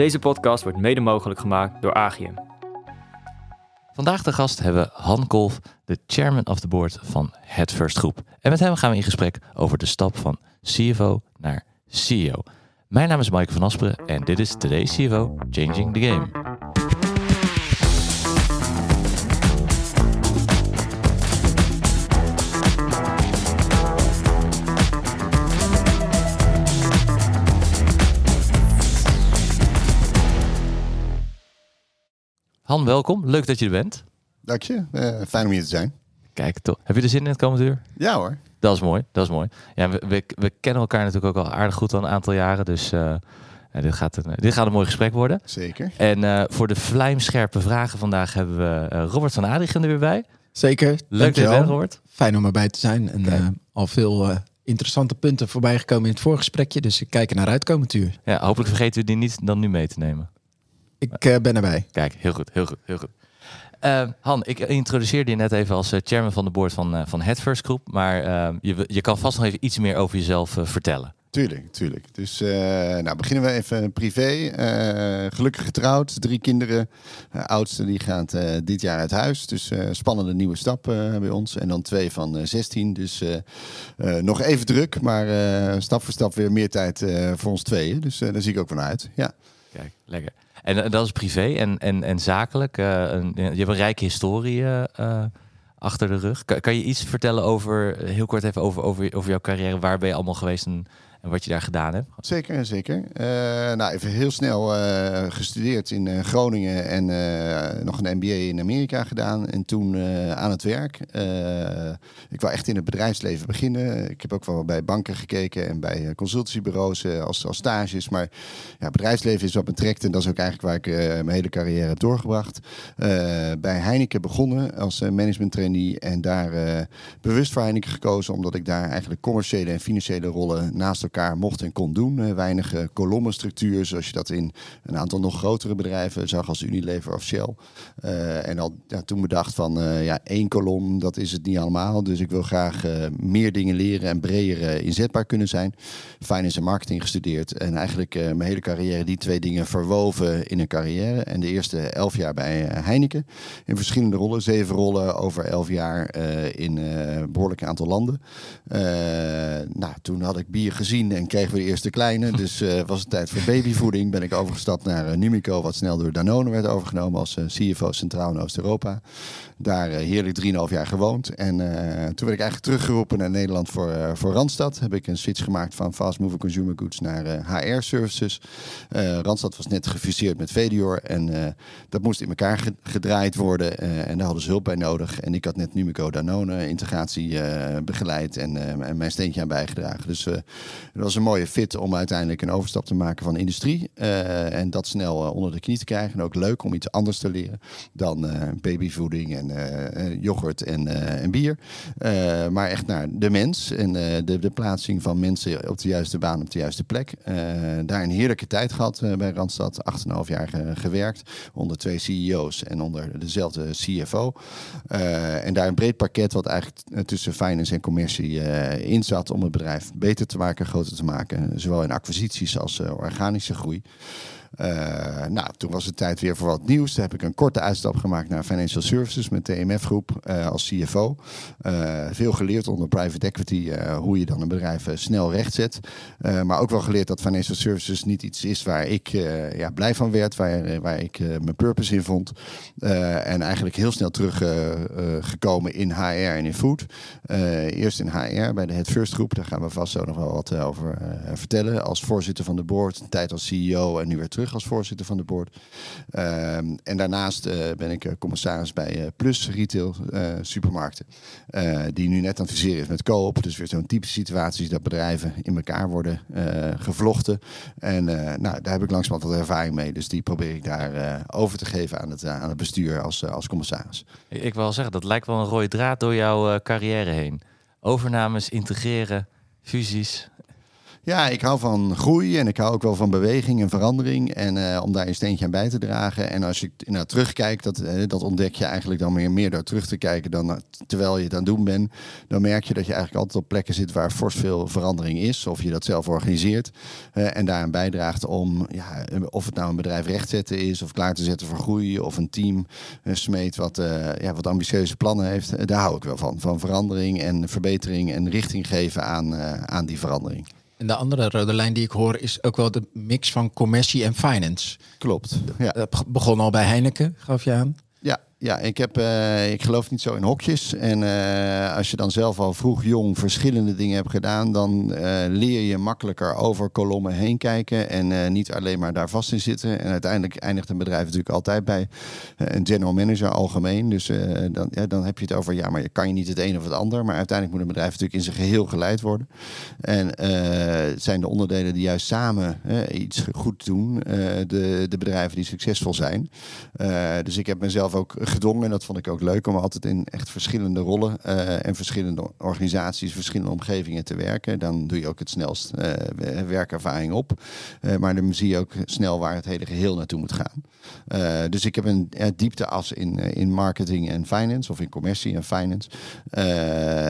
Deze podcast wordt mede mogelijk gemaakt door Agium. Vandaag de gast hebben we Han Kolf, de chairman of the board van Het First Groep. En met hem gaan we in gesprek over de stap van CFO naar CEO. Mijn naam is Mike van Asperen en dit is Today's CFO Changing the Game. Han, welkom. Leuk dat je er bent. Dank je. Eh, fijn om hier te zijn. Kijk, toch. Heb je er zin in het komende uur? Ja hoor. Dat is mooi, dat is mooi. Ja, we, we, we kennen elkaar natuurlijk ook al aardig goed al een aantal jaren. Dus eh, ja, dit, gaat een, dit gaat een mooi gesprek worden. Zeker. En eh, voor de vlijmscherpe vragen vandaag hebben we eh, Robert van Adrichem er weer bij. Zeker. Leuk dat je bent, Robert. Fijn om erbij te zijn. En eh, al veel interessante punten voorbij gekomen in het voorgesprekje. Dus ik kijk er naar uit komend uur. Ja, hopelijk vergeten we die niet dan nu mee te nemen. Ik eh, ben erbij. Kijk, heel goed, heel goed, heel goed. Eh, Han, ik introduceerde je net even als eh, chairman van de board van, eh, van Het First Groep. Maar eh, je, je kan vast nog even iets meer over jezelf vertellen. Tuurlijk, tuurlijk. Dus eh, nou beginnen we even privé. Eh, gelukkig getrouwd, drie kinderen. De oudste die gaat eh, dit jaar uit huis. Dus eh, spannende nieuwe stap eh, bij ons. En dan twee van eh, 16. Dus nog even druk, maar eh, stap voor stap weer meer tijd eh, voor ons tweeën. Dus eh, daar zie ik ook van uit. Ja. Kijk, lekker. En eh, dat is privé en, en, en zakelijk. eh, een, je hebt een rijke historie eh, achter de rug. Kan, je iets vertellen over, heel kort even over, over, over jouw carrière? Waar ben je allemaal geweest en wat je daar gedaan hebt? Zeker, zeker. Eh, nou, even heel snel eh, gestudeerd in eh, Groningen en nog een MBA in Amerika gedaan. En toen aan het werk. Ik wil echt in het bedrijfsleven beginnen. Ik heb ook wel bij banken gekeken en bij consultancybureaus als, als stages. Maar ja, bedrijfsleven is wat me trekt en dat is ook eigenlijk waar ik mijn hele carrière heb doorgebracht. Bij Heineken begonnen als management trainee en daar bewust voor Heineken gekozen omdat ik daar eigenlijk commerciële en financiële rollen naast mocht en kon doen. Eh, weinig eh, kolommenstructuur zoals je dat in een aantal nog grotere bedrijven zag als Unilever of Shell. Eh, en al ja, toen bedacht van ja, één kolom, dat is het niet allemaal. Dus ik wil graag meer dingen leren en breder inzetbaar kunnen zijn. Finance en marketing gestudeerd en eigenlijk mijn hele carrière die twee dingen verwoven in een carrière. En de eerste elf jaar bij Heineken in verschillende rollen, zeven rollen over elf jaar in een behoorlijk aantal landen. Nou, toen had ik bier gezien en kregen we de eerste kleine. Dus eh, was het tijd voor babyvoeding. Ben ik overgestapt naar eh, Numico, wat snel door Danone werd overgenomen als eh, CFO Centraal en Oost-Europa. Daar heerlijk 3,5 jaar gewoond. En toen werd ik eigenlijk teruggeroepen naar Nederland voor, voor Randstad. Heb ik een switch gemaakt van fast moving consumer goods naar HR services. Randstad was net gefuseerd met Vedior. En dat moest in elkaar ge- gedraaid worden. en daar hadden ze hulp bij nodig. En ik had net Numico Danone integratie begeleid en, en mijn steentje aan bijgedragen. Dus het was een mooie fit om uiteindelijk een overstap te maken van industrie. eh, en dat snel eh, onder de knie te krijgen. En ook leuk om iets anders te leren dan eh, babyvoeding en yoghurt en, en bier. Maar echt naar de mens en de, de plaatsing van mensen op de juiste baan op de juiste plek. Daar een heerlijke tijd gehad eh, bij Randstad. 8,5 jaar ge- gewerkt onder twee CEO's en onder dezelfde CFO. En daar een breed pakket wat eigenlijk tussen finance en commercie in zat om het bedrijf beter te maken, te maken. Zowel in acquisities als eh, organische groei. Eh, nou, toen was het tijd weer voor wat nieuws. Toen heb ik een korte uitstap gemaakt naar Financial Services met TMF Groep eh, als CFO. Eh, veel geleerd onder private equity hoe je dan een bedrijf snel rechtzet. Eh, maar ook wel geleerd dat Financial Services niet iets is waar ik ja, blij van werd, waar, waar ik mijn purpose in vond. En eigenlijk heel snel teruggekomen gekomen in HR en in food. Eerst in HR bij de Het First Groep. Daar gaan we vast zo nog wel wat over vertellen. Als voorzitter van de board, een tijd als CEO en nu weer terug als voorzitter van de board. Ehm, en daarnaast eh, ben ik eh, commissaris bij eh, Plus Retail Supermarkten. Die nu net fuseren is met Coop. Dus weer zo'n typische situatie dat bedrijven in elkaar worden gevlochten. En nou, daar heb ik langzamerhand wat ervaring mee. Dus die probeer ik daar over te geven aan het, aan het bestuur als, als commissaris. Ik, ik wil zeggen, dat lijkt wel een rode draad door jouw carrière heen. Overnames, integreren, fusies. Ja, ik hou van groei en ik hou ook wel van beweging en verandering. En uh, om daar een steentje aan bij te dragen. En als je nou, terugkijkt, dat, uh, dat ontdek je eigenlijk dan meer, meer door terug te kijken dan uh, terwijl je het aan het doen bent. Dan merk je dat je eigenlijk altijd op plekken zit waar fors veel verandering is. Of je dat zelf organiseert. en daaraan bijdraagt om, ja, of het nou een bedrijf rechtzetten is of klaar te zetten voor groei. Of een team smeet wat, ja, wat ambitieuze plannen heeft. daar hou ik wel van. Van verandering en verbetering en richting geven aan, aan die verandering. En de andere rode lijn die ik hoor is ook wel de mix van commercie en finance. Klopt. Ja. Dat begon al bij Heineken, gaf je aan. Ja, ik, heb, uh, ik geloof niet zo in hokjes. En uh, als je dan zelf al vroeg jong verschillende dingen hebt gedaan, dan uh, leer je makkelijker over kolommen heen kijken en niet alleen maar daar vast in zitten. En uiteindelijk eindigt een bedrijf natuurlijk altijd bij een general manager algemeen. Dus dan, ja, dan heb je het over, ja, maar je kan je niet het een of het ander. Maar uiteindelijk moet een bedrijf natuurlijk in zijn geheel geleid worden. En zijn de onderdelen die juist samen iets goed doen, de, de bedrijven die succesvol zijn. dus ik heb mezelf ook gedwongen. En dat vond ik ook leuk om altijd in echt verschillende rollen uh, en verschillende organisaties, verschillende omgevingen te werken. Dan doe je ook het snelst uh, werkervaring op. Uh, maar dan zie je ook snel waar het hele geheel naartoe moet gaan. dus ik heb een diepteas in, in marketing en finance, of in commercie en finance.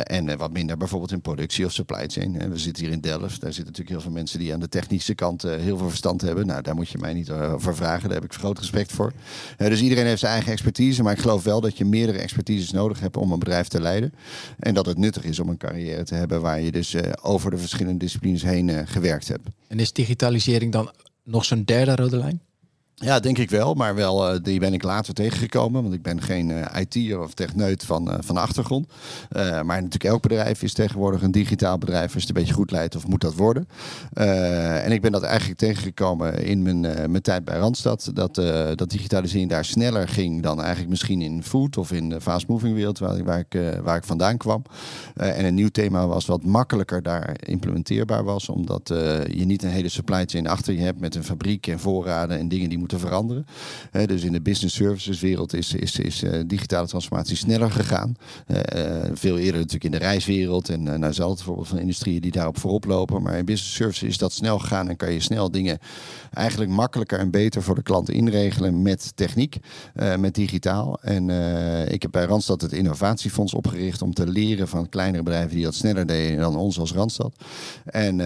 en wat minder bijvoorbeeld in productie of supply chain. we zitten hier in Delft. Daar zitten natuurlijk heel veel mensen die aan de technische kant heel veel verstand hebben. Nou, daar moet je mij niet over vragen. Daar heb ik groot respect voor. dus iedereen heeft zijn eigen expertise. Maar maar ik geloof wel dat je meerdere expertises nodig hebt om een bedrijf te leiden. En dat het nuttig is om een carrière te hebben waar je dus uh, over de verschillende disciplines heen uh, gewerkt hebt. En is digitalisering dan nog zo'n derde rode lijn? Ja, denk ik wel. Maar wel, uh, die ben ik later tegengekomen. Want ik ben geen uh, IT'er of techneut van, uh, van achtergrond. maar natuurlijk elk bedrijf is tegenwoordig een digitaal bedrijf. Als het een beetje goed leidt of moet dat worden. en ik ben dat eigenlijk tegengekomen in mijn, mijn tijd bij Randstad. Dat, dat digitalisering daar sneller ging dan eigenlijk misschien in food of in de fast moving wereld waar, waar, ik, waar ik vandaan kwam. en een nieuw thema was wat makkelijker daar implementeerbaar was. Omdat je niet een hele supply chain achter je hebt met een fabriek en voorraden en dingen die moeten te veranderen. dus in de business services wereld is, is, is uh, digitale transformatie sneller gegaan. Uh, veel eerder natuurlijk in de reiswereld en uh, nou van industrieën die daarop voorop lopen. Maar in business services is dat snel gegaan en kan je snel dingen eigenlijk makkelijker en beter voor de klant inregelen met techniek, met digitaal. En ik heb bij Randstad het innovatiefonds opgericht om te leren van kleinere bedrijven die dat sneller deden dan ons als Randstad. En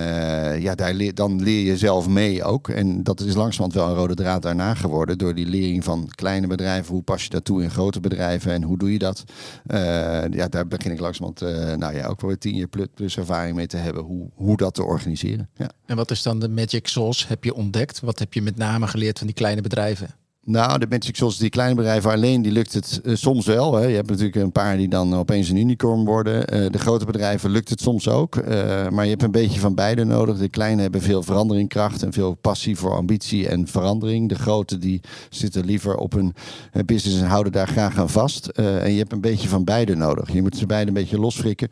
ja, daar leer, dan leer je zelf mee ook. En dat is langzamerhand wel een rode draad daarna geworden door die lering van kleine bedrijven. Hoe pas je dat toe in grote bedrijven en hoe doe je dat? Uh, ja, daar begin ik langzamerhand uh, nou ja, ook wel tien jaar plus, plus, ervaring mee te hebben hoe, hoe dat te organiseren. Ja. En wat is dan de magic sauce? Heb je ontdekt? Wat heb je met name geleerd van die kleine bedrijven? Nou, de Magic zoals die kleine bedrijven alleen, die lukt het uh, soms wel. Hè. Je hebt natuurlijk een paar die dan opeens een unicorn worden. Uh, de grote bedrijven lukt het soms ook. Uh, maar je hebt een beetje van beide nodig. De kleine hebben veel veranderingkracht en veel passie voor ambitie en verandering. De grote die zitten liever op hun business en houden daar graag aan vast. en je hebt een beetje van beide nodig. Je moet ze beide een beetje losfrikken.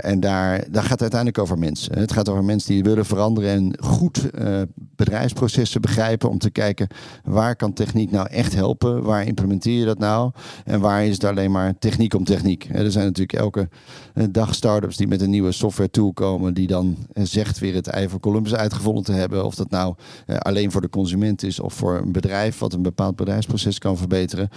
en daar, daar gaat het uiteindelijk over mensen. Het gaat over mensen die willen veranderen en goed bedrijfsprocessen begrijpen. Om te kijken waar kan techniek nou echt helpen? Waar implementeer je dat nou? En waar is het alleen maar techniek om techniek? Er zijn natuurlijk elke eh, dag startups die met een nieuwe software tool komen, die dan eh, zegt weer het ei Columbus uitgevonden te hebben. Of dat nou eh, alleen voor de consument is of voor een bedrijf wat een bepaald bedrijfsproces kan verbeteren.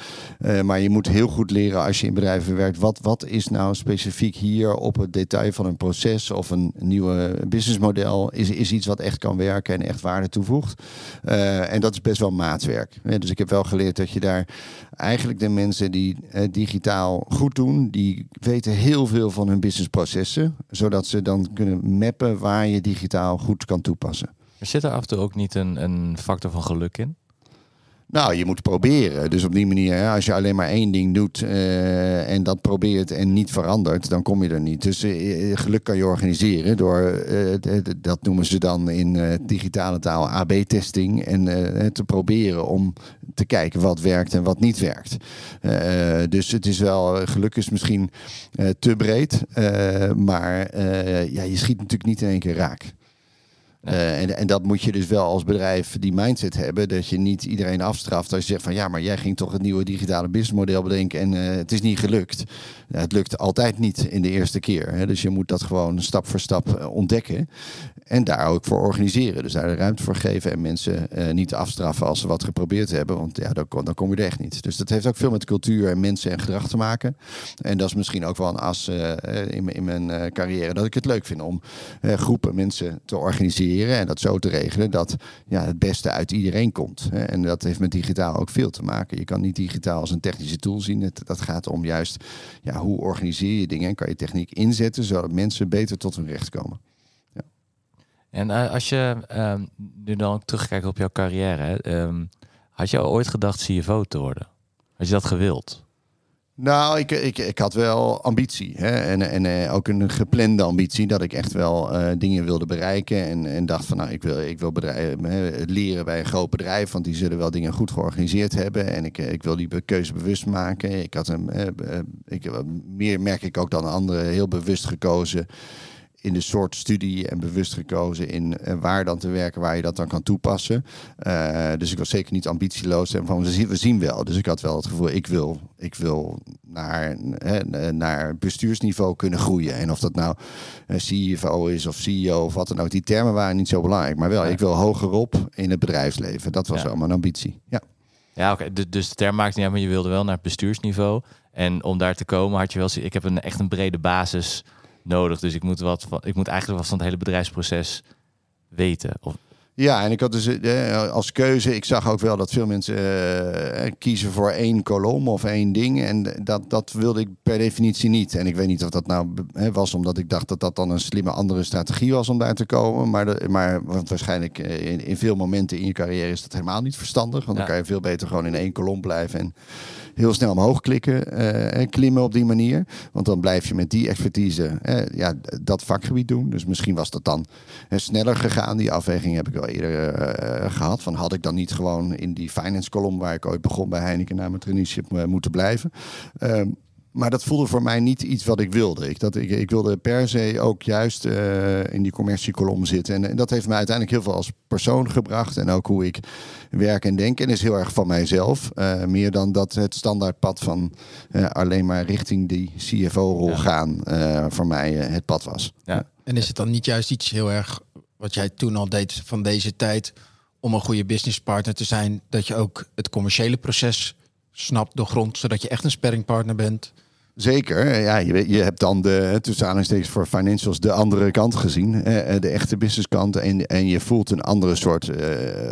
maar je moet heel goed leren als je in bedrijven werkt. Wat, wat is nou specifiek hier op het detail van een proces of een nieuwe businessmodel? Is, is iets wat echt kan werken en echt waarde toevoegt. en dat is best wel maatwerk. Dus ik heb wel geleerd dat je daar eigenlijk de mensen die digitaal goed doen, die weten heel veel van hun businessprocessen, zodat ze dan kunnen mappen waar je digitaal goed kan toepassen. Er zit er af en toe ook niet een, een factor van geluk in? Nou, je moet proberen. Dus op die manier, als je alleen maar één ding doet uh, en dat probeert en niet verandert, dan kom je er niet. Dus uh, geluk kan je organiseren door, dat noemen ze dan in digitale taal AB-testing. En te proberen om te kijken wat werkt en wat niet werkt. dus het is wel, geluk is misschien te breed, maar ja, je schiet natuurlijk niet in één keer raak. Uh, en, en dat moet je dus wel als bedrijf die mindset hebben. Dat je niet iedereen afstraft als je zegt van ja, maar jij ging toch het nieuwe digitale businessmodel bedenken en uh, het is niet gelukt. Ja, het lukt altijd niet in de eerste keer. Hè? Dus je moet dat gewoon stap voor stap uh, ontdekken. En daar ook voor organiseren. Dus daar de ruimte voor geven en mensen niet afstraffen als ze wat geprobeerd hebben. Want ja, dan, dan kom je er echt niet. Dus dat heeft ook veel met cultuur en mensen en gedrag te maken. En dat is misschien ook wel een as in, in mijn carrière. Dat ik het leuk vind om groepen mensen te organiseren en dat zo te regelen dat ja, het beste uit iedereen komt. En dat heeft met digitaal ook veel te maken. Je kan niet digitaal als een technische tool zien. Het, dat gaat om juist ja, hoe organiseer je dingen en kan je techniek inzetten zodat mensen beter tot hun recht komen. Ja. En uh, als je uh, nu dan terugkijkt op jouw carrière, uh, had je ooit gedacht CFO te worden? Had je dat gewild? Nou, ik, ik, ik had wel ambitie. Hè? En, en uh, ook een geplande ambitie dat ik echt wel uh, dingen wilde bereiken. En, en dacht van nou, ik wil, ik wil bedrijf, leren bij een groot bedrijf, want die zullen wel dingen goed georganiseerd hebben. En ik, ik wil die keuze bewust maken. Ik had hem, ik, meer merk ik ook dan anderen, heel bewust gekozen in de soort studie en bewust gekozen in uh, waar dan te werken, waar je dat dan kan toepassen. Uh, dus ik was zeker niet ambitieloos en van we zien, we zien wel. Dus ik had wel het gevoel, ik wil, ik wil naar, hè, naar bestuursniveau kunnen groeien. En of dat nou CFO is of CEO of wat dan ook, die termen waren niet zo belangrijk. Maar wel, ik wil hogerop in het bedrijfsleven. Dat was ja. mijn ambitie. Ja. Ja, oké. Okay. Dus de term maakt niet uit, maar je wilde wel naar het bestuursniveau. En om daar te komen had je wel, ik heb een echt een brede basis nodig. Dus ik moet, wat van, ik moet eigenlijk wat van het hele bedrijfsproces weten. Of... Ja, en ik had dus eh, als keuze, ik zag ook wel dat veel mensen uh, kiezen voor één kolom of één ding. En dat, dat wilde ik per definitie niet. En ik weet niet of dat nou hè, was omdat ik dacht dat dat dan een slimme andere strategie was om daar te komen. Maar, de, maar want waarschijnlijk in, in veel momenten in je carrière is dat helemaal niet verstandig. Want dan kan je veel beter gewoon in één kolom blijven. En heel snel omhoog klikken en uh, klimmen op die manier. Want dan blijf je met die expertise uh, ja, dat vakgebied doen. Dus misschien was dat dan uh, sneller gegaan. Die afweging heb ik wel eerder eh, gehad. Van had ik dan niet gewoon in die finance kolom waar ik ooit begon bij Heineken na mijn traineeship moeten blijven. Ehm, maar dat voelde voor mij niet iets wat ik wilde. Ik, dat, ik, ik wilde per se ook juist uh, in die commerciekolom zitten. En, en, dat heeft mij uiteindelijk heel veel als persoon gebracht. En ook hoe ik werk en denk. En is heel erg van mijzelf. Uh, meer dan dat het standaardpad van uh, alleen maar richting die CFO-rol ja. gaan voor mij het pad was. Ja. En is het dan niet juist iets heel erg wat jij toen al deed van deze tijd... om een goede businesspartner te zijn... dat je ook het commerciële proces snapt, doorgrond... zodat je echt een sparringpartner bent... Zeker. Ja, je, je hebt dan de, tussen aanhalingstekens voor financials, de andere kant gezien. de echte businesskant. En, en je voelt een andere soort uh,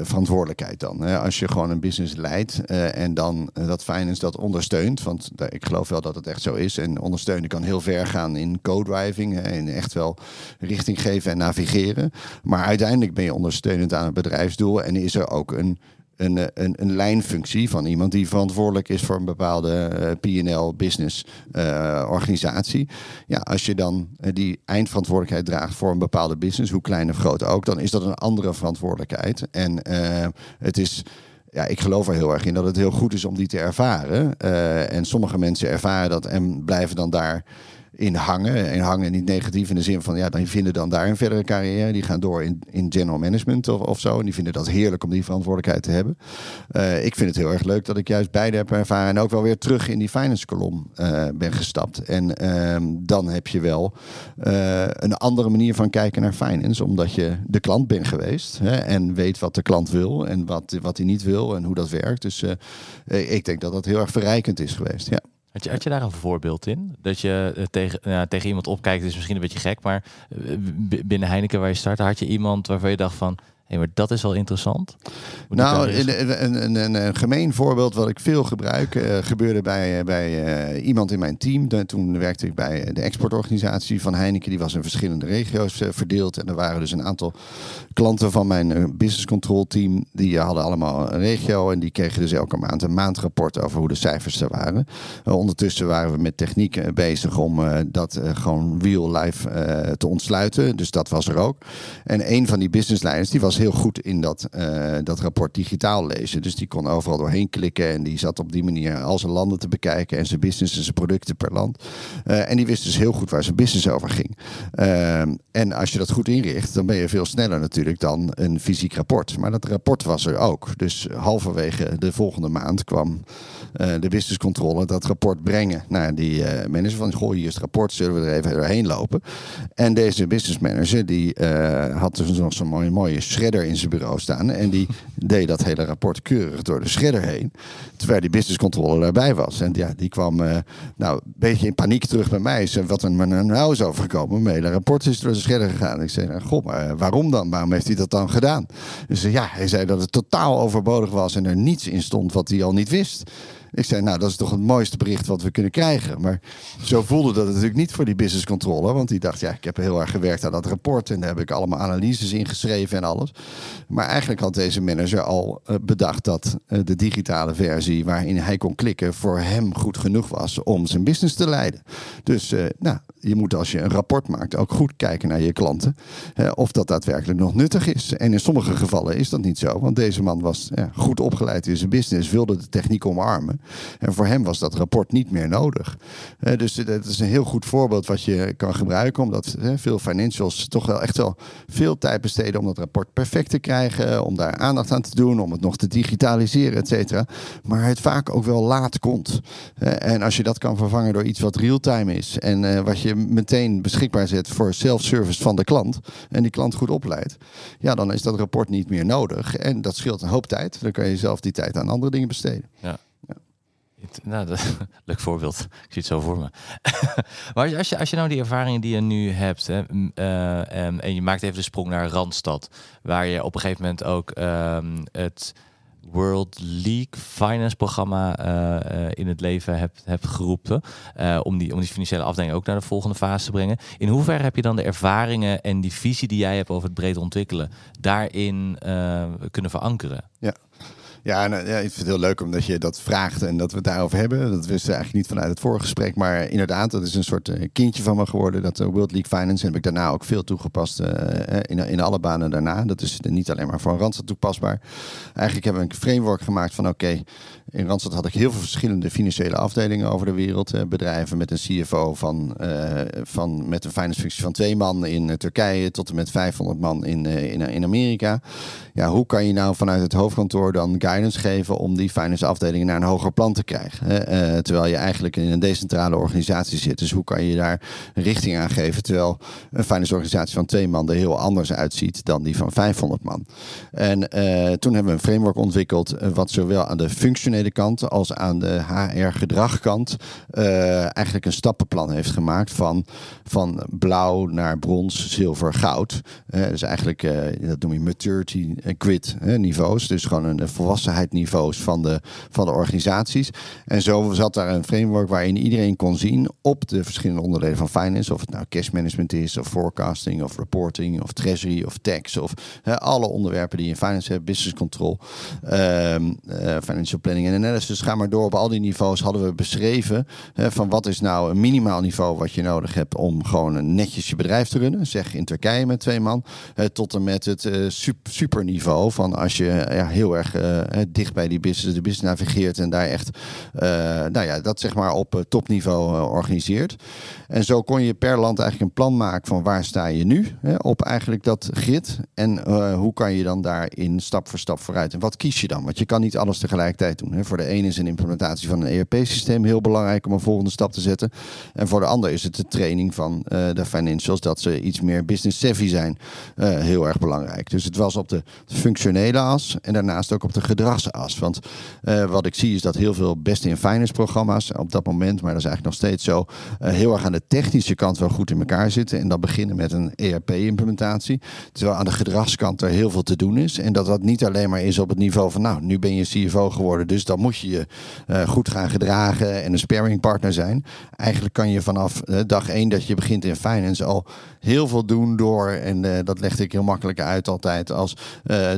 verantwoordelijkheid dan. Als je gewoon een business leidt uh, en dan dat finance dat ondersteunt. Want ik geloof wel dat het echt zo is. En ondersteunen kan heel ver gaan in co-driving. En echt wel richting geven en navigeren. Maar uiteindelijk ben je ondersteunend aan het bedrijfsdoel. En is er ook een een, eh, een, een lijnfunctie van iemand die verantwoordelijk is voor een bepaalde eh, PNL business uh, organisatie. Ja, als je dan die eindverantwoordelijkheid draagt voor een bepaalde business, hoe klein of groot ook, dan is dat een andere verantwoordelijkheid. En het is. Ja, ik geloof er heel erg in dat het heel goed is om die te ervaren. en sommige mensen ervaren dat en blijven dan daar in hangen. En hangen niet negatief in de zin van, ja, dan vinden dan daar een verdere carrière. Die gaan door in, in general management of, of zo. En die vinden dat heerlijk om die verantwoordelijkheid te hebben. Uh, ik vind het heel erg leuk dat ik juist beide heb ervaren. En ook wel weer terug in die finance kolom uh, ben gestapt. En uh, dan heb je wel uh, een andere manier van kijken naar finance. Omdat je de klant bent geweest. Hè, en weet wat de klant wil en wat, wat hij niet wil en hoe dat werkt. Dus ik denk dat dat heel erg verrijkend is geweest. Ja. Had je, had je daar een voorbeeld in? Dat je uh, tegen, uh, tegen iemand opkijkt, is misschien een beetje gek, maar uh, binnen Heineken waar je startte, had je iemand waarvan je dacht van, Hey, maar dat is wel interessant. Moet nou, een, een, een, een, gemeen voorbeeld wat ik veel gebruik uh, gebeurde bij, bij uh, iemand in mijn team. De, toen werkte ik bij de exportorganisatie van Heineken. Die was in verschillende regio's uh, verdeeld. En er waren dus een aantal klanten van mijn business control team. Die hadden allemaal een regio. En die kregen dus elke maand een maandrapport over hoe de cijfers er waren. ondertussen waren we met techniek bezig om dat gewoon real life te ontsluiten. Dus dat was er ook. En een van die businessleiders die was heel goed in dat, eh, dat rapport digitaal lezen. Dus die kon overal doorheen klikken. En die zat op die manier al zijn landen te bekijken. En zijn business en zijn producten per land. Eh, en die wist dus heel goed waar zijn business over ging. Ehm, en als je dat goed inricht, dan ben je veel sneller natuurlijk dan een fysiek rapport. Maar dat rapport was er ook. Dus halverwege de volgende maand kwam de businesscontrole dat rapport brengen naar die uh, manager. Van, goh, hier is het rapport, zullen we er even doorheen lopen? En deze business manager, die uh, had dus nog zo'n mooie, mooie shredder in zijn bureau staan. En die deed dat hele rapport keurig door de shredder heen. Terwijl die businesscontrole daarbij was. En ja, die kwam nou, een beetje in paniek terug bij mij. Zei, wat er nou is overgekomen. Mijn hele rapport is door de shredder gegaan. Ik zei, nou, goh, maar waarom dan? Waarom heeft hij dat dan gedaan? Dus ja, hij zei dat het totaal overbodig was en er niets in stond wat hij al niet wist. Ik zei, nou, dat is toch het mooiste bericht wat we kunnen krijgen. Maar zo voelde dat natuurlijk niet voor die business controller. Want die dacht, ja, ik heb heel erg gewerkt aan dat rapport. En daar heb ik allemaal analyses in geschreven en alles. Maar eigenlijk had deze manager al uh, bedacht dat uh, de digitale versie waarin hij kon klikken voor hem goed genoeg was om zijn business te leiden. Dus uh, nou, je moet als je een rapport maakt ook goed kijken naar je klanten. of dat daadwerkelijk nog nuttig is. En in sommige gevallen is dat niet zo. Want deze man was ja, goed opgeleid in zijn business, wilde de techniek omarmen. En voor hem was dat rapport niet meer nodig. dus dat is een heel goed voorbeeld wat je kan gebruiken. Omdat veel financials toch wel echt wel veel tijd besteden om dat rapport perfect te krijgen. Om daar aandacht aan te doen. Om het nog te digitaliseren, et cetera. Maar het vaak ook wel laat komt. en als je dat kan vervangen door iets wat real-time is. En wat je meteen beschikbaar zet voor self-service van de klant. En die klant goed opleidt. Ja, dan is dat rapport niet meer nodig. En dat scheelt een hoop tijd. Dan kan je zelf die tijd aan andere dingen besteden. Ja. Nou, dat, leuk voorbeeld. Ik zie het zo voor me. maar als je, als je nou die ervaringen die je nu hebt, hè, uh, en, en, je maakt even de sprong naar Randstad, waar je op een gegeven moment ook um, het World League Finance programma uh, in het leven hebt, hebt geroepen. Uh, om, die, om die financiële afdeling ook naar de volgende fase te brengen. In hoeverre heb je dan de ervaringen en die visie die jij hebt over het breed ontwikkelen daarin kunnen verankeren? Ja. Ja, nou, ja, ik vind het heel leuk omdat je dat vraagt en dat we het daarover hebben. Dat wisten we eigenlijk niet vanuit het vorige gesprek. Maar inderdaad, dat is een soort uh, kindje van me geworden. Dat uh, World League Finance heb ik daarna ook veel toegepast in, in alle banen daarna. Dat is niet alleen maar voor een Randstad toepasbaar. Eigenlijk hebben we een framework gemaakt van oké, in Randstad had ik heel veel verschillende financiële afdelingen over de wereld. bedrijven met een CFO van, van met een finance functie van twee man in Turkije tot en met 500 man in, in, in Amerika. Ja, hoe kan je nou vanuit het hoofdkantoor dan guidance geven om die finance afdelingen naar een hoger plan te krijgen? Terwijl je eigenlijk in een decentrale organisatie zit. Dus hoe kan je daar richting aan geven? Terwijl een finance organisatie van twee man er heel anders uitziet dan die van 500 man. En toen hebben we een framework ontwikkeld, wat zowel aan de functionele kant als aan de HR-gedragkant eigenlijk een stappenplan heeft gemaakt van, van blauw naar brons, zilver, goud. dus eigenlijk, dat noem je maturity grid niveaus. Dus gewoon een volwassenheid van de, van de organisaties. En zo zat daar een framework waarin iedereen kon zien op de verschillende onderdelen van finance. Of het nou cash management is, of forecasting, of reporting, of treasury, of tax. Of alle onderwerpen die in finance hebt, business control, uh, financial planning en analysis. Ga maar door op al die niveaus hadden we beschreven van wat is nou een minimaal niveau wat je nodig hebt om gewoon netjes je bedrijf te runnen. Zeg in Turkije met twee man. tot en met het uh, super niveau niveau. Van als je ja, heel erg uh, dicht bij die business, de business navigeert en daar echt, uh, nou ja, dat zeg maar op topniveau organiseert. En zo kon je per land eigenlijk een plan maken van waar sta je nu hè, op eigenlijk dat grid. En hoe kan je dan daarin stap voor stap vooruit. En wat kies je dan? Want je kan niet alles tegelijkertijd doen. Voor de ene is een implementatie van een ERP-systeem heel belangrijk om een volgende stap te zetten. En voor de ander is het de training van de financials, dat ze iets meer business savvy zijn, heel erg belangrijk. Dus het was op de functionele as en daarnaast ook op de gedragsas. Want uh, wat ik zie is dat heel veel beste in finance programma's op dat moment, maar dat is eigenlijk nog steeds zo, uh, heel erg aan de technische kant wel goed in elkaar zitten. En dan beginnen met een ERP-implementatie. Terwijl aan de gedragskant er heel veel te doen is. En dat dat niet alleen maar is op het niveau van, nou, nu ben je CFO geworden, dus Dus dan moet je je eh, goed gaan gedragen en een sparringpartner zijn. Eigenlijk kan je vanaf eh, dag één dat je begint in finance al heel veel doen door, en eh, dat legde ik heel makkelijk uit altijd, als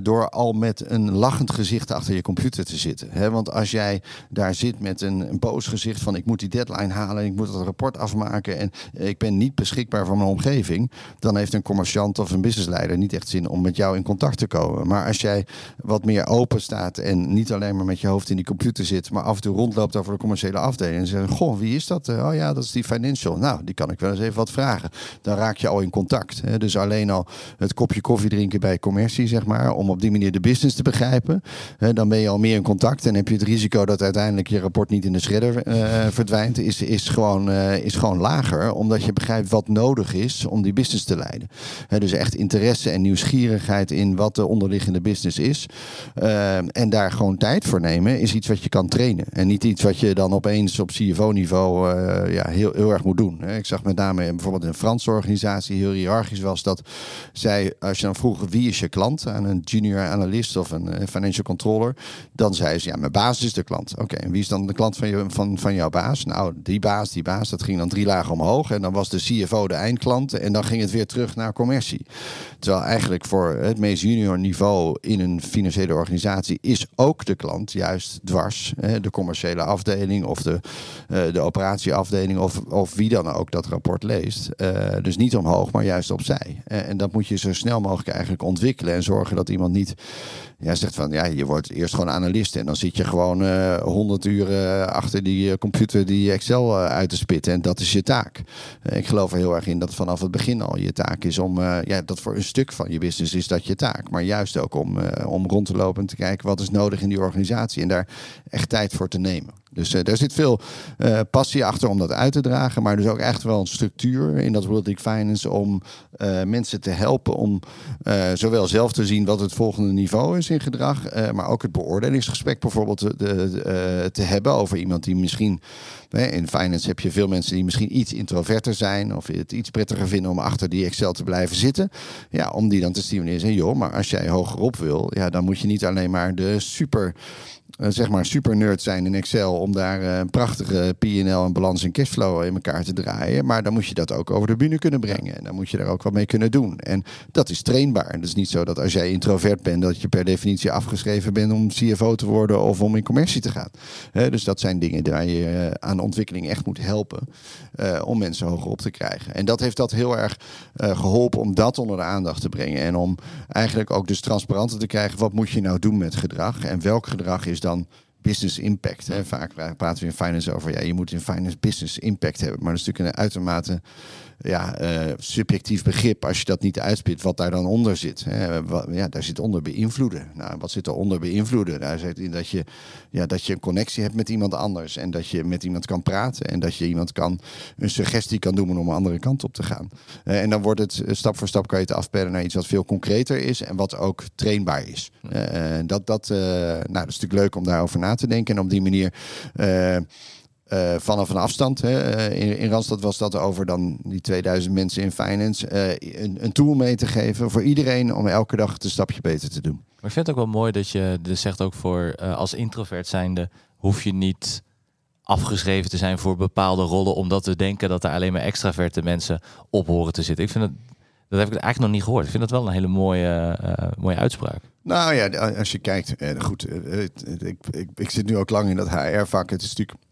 door al met een lachend gezicht achter je computer te zitten. Want als jij daar zit met een, een boos gezicht van ik moet die deadline halen, ik moet dat rapport afmaken en ik ben niet beschikbaar voor mijn omgeving, dan heeft een commerciant of een businessleider niet echt zin om met jou in contact te komen. Maar als jij wat meer open staat en niet alleen maar met je hoofd in die computer zit, maar af en toe rondloopt over de commerciële afdeling en zegt, goh, wie is dat? Oh ja, dat is die financial. Nou, die kan ik wel eens even wat vragen. Dan raak je al in contact. Hè? Dus alleen al het kopje koffie drinken bij commercie, zeg maar, om op die manier de business te begrijpen. Hè, dan ben je al meer in contact en heb je het risico dat uiteindelijk je rapport niet in de shredder eh, verdwijnt, is, is, gewoon, eh, is gewoon lager, omdat je begrijpt wat nodig is om die business te leiden. Hè, dus echt interesse en nieuwsgierigheid in wat de onderliggende business is. En daar gewoon tijd voor nemen, is iets wat je kan trainen. En niet iets wat je dan opeens op CFO-niveau uh, ja, heel, heel erg moet doen. Ik zag met name bijvoorbeeld in een Franse organisatie heel hiërarchisch was dat zij, als je dan vroeg wie is je klant aan een junior analyst of een financial controller, dan zei ze ja, mijn baas is de klant. Oké, en wie is dan de klant van, je, van, van jouw baas? Nou, die baas, die baas, dat ging dan drie lagen omhoog en dan was de CFO de eindklant en dan ging het weer terug naar commercie. Terwijl eigenlijk voor het meest junior niveau in een financiële organisatie is ook de klant juist dwars. De commerciële afdeling of de, de operatieafdeling of, of wie dan ook dat rapport leest. Dus niet omhoog, maar juist opzij. En dat moet je zo snel mogelijk eigenlijk ontwikkelen en zorgen dat iemand niet ja, zegt van ja, je wordt eerst gewoon analist en dan zit je gewoon honderd uh, uur uh, achter die uh, computer die Excel uit te spitten en dat is je taak. ik geloof er heel erg in dat vanaf het begin al je taak is om, ja, dat voor een stuk van je business is dat je taak, maar juist ook om, om rond te lopen en te kijken wat is nodig in die organisatie en daar echt tijd voor te nemen. Dus uh, daar zit veel uh, passie achter om dat uit te dragen. Maar dus ook echt wel een structuur in dat World League Finance om uh, mensen te helpen om zowel zelf te zien wat het volgende niveau is in gedrag. maar ook het beoordelingsgesprek bijvoorbeeld te, de, te hebben over iemand die misschien. in finance heb je veel mensen die misschien iets introverter zijn. Of het iets prettiger vinden om achter die Excel te blijven zitten. Ja, om die dan te stimuleren. Zeggen, joh, maar als jij hogerop wil, ja, dan moet je niet alleen maar de super zeg maar super nerd zijn in Excel om daar uh, een prachtige P&L en balans en cashflow in elkaar te draaien. Maar dan moet je dat ook over de bühne kunnen brengen. En dan moet je daar ook wat mee kunnen doen. En dat is trainbaar. Het is niet zo dat als jij introvert bent, dat je per definitie afgeschreven bent om CFO te worden of om in commercie te gaan. Dus dat zijn dingen waar je uh, aan ontwikkeling echt moet helpen om mensen hoger op te krijgen. En dat heeft dat heel erg geholpen om dat onder de aandacht te brengen. En om eigenlijk ook dus transparanter te krijgen, wat moet je nou doen met gedrag en welk gedrag is dan business impact. Hè. Vaak praten we in finance over, ja, je moet in finance business impact hebben. Maar dat is natuurlijk een uitermate ja, uh, subjectief begrip als je dat niet uitspit, wat daar dan onder zit. Hè. Wat, ja, daar zit onder beïnvloeden. Nou, wat zit er onder beïnvloeden? Daar zit in dat je, ja, dat je een connectie hebt met iemand anders en dat je met iemand kan praten en dat je iemand kan een suggestie kan doen om een andere kant op te gaan. Uh, en dan wordt het stap voor stap kan je het afpellen naar iets wat veel concreter is en wat ook trainbaar is. Uh, dat, dat, nou, dat is natuurlijk leuk om daarover na te denken en op die manier. Uh, vanaf een afstand. Hè. Uh, in, in Randstad was dat over dan die 2000 mensen in finance. Uh, een, een, tool mee te geven voor iedereen om elke dag het een stapje beter te doen. Maar ik vind het ook wel mooi dat je dus zegt ook voor als introvert zijnde hoef je niet afgeschreven te zijn voor bepaalde rollen omdat we denken dat er alleen maar extraverte mensen op horen te zitten. Ik vind het, dat heb ik eigenlijk nog niet gehoord. Ik vind dat wel een hele mooie, mooie uitspraak. Nou ja, als je kijkt, goed, ik, ik, ik zit nu ook lang in dat HR-vak. Het is natuurlijk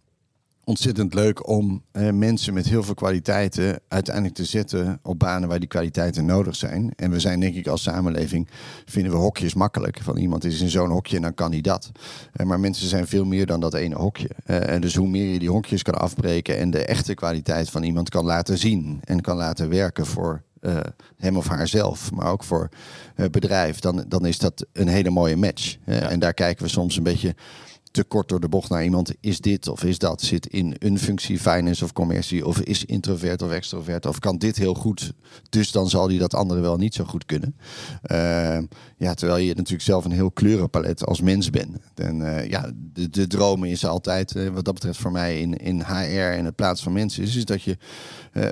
ontzettend leuk om eh, mensen met heel veel kwaliteiten uiteindelijk te zetten op banen waar die kwaliteiten nodig zijn. En we zijn denk ik als samenleving, vinden we hokjes makkelijk. Van iemand is in zo'n hokje en dan kan hij dat. Uh, maar mensen zijn veel meer dan dat ene hokje. Uh, en dus hoe meer je die hokjes kan afbreken en de echte kwaliteit van iemand kan laten zien en kan laten werken voor uh, hem of haarzelf, maar ook voor uh, bedrijf, dan, dan is dat een hele mooie match. Ja. En daar kijken we soms een beetje te kort door de bocht naar iemand. Is dit of is dat? Zit in een functie finance of commercie? Of is introvert of extrovert? Of kan dit heel goed? Dus dan zal hij dat andere wel niet zo goed kunnen. Uh, ja, terwijl je natuurlijk zelf een heel kleurenpalet als mens bent. En uh, ja, de, de droom is altijd, uh, wat dat betreft voor mij in, in HR en het plaats van mensen, is, is dat je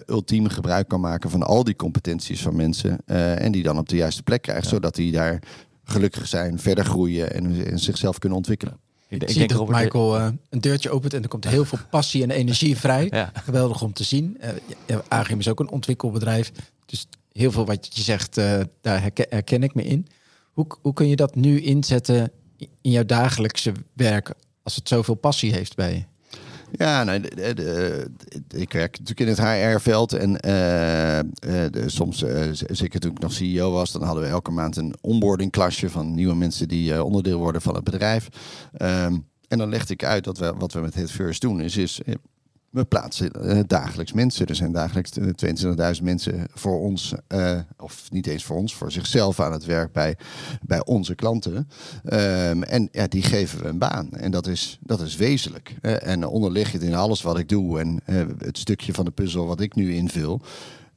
ultieme gebruik kan maken van al die competenties van mensen. en die dan op de juiste plek krijgt, ja. zodat die daar gelukkig zijn, verder groeien en, en zichzelf kunnen ontwikkelen. Ik, ik zie denk, dat Michael eh, een deurtje opent en er komt heel veel passie en energie vrij. Ja. Geweldig om te zien. Eh ja, Agim is ook een ontwikkelbedrijf. Dus heel veel wat je zegt, eh, daar herken, herken ik me in. Hoe, hoe kun je dat nu inzetten in jouw dagelijkse werk als het zoveel passie heeft bij je? Ja, de- ik werk natuurlijk in het HR-veld. En eh, eh, soms, z- zeker toen ik nog CEO was, dan hadden we elke maand een onboarding klasje van nieuwe mensen die onderdeel worden van het bedrijf. Ehm, en dan legde ik uit dat we, wat we met het First doen, is, is we plaatsen eh, dagelijks mensen. Er zijn dagelijks eh, 22.000 mensen voor ons, eh, of niet eens voor ons, voor zichzelf aan het werk bij, bij onze klanten. Ehm, en ja, die geven we een baan. En dat is, dat is wezenlijk. Eh, en onderliggend in alles wat ik doe en eh, het stukje van de puzzel wat ik nu invul.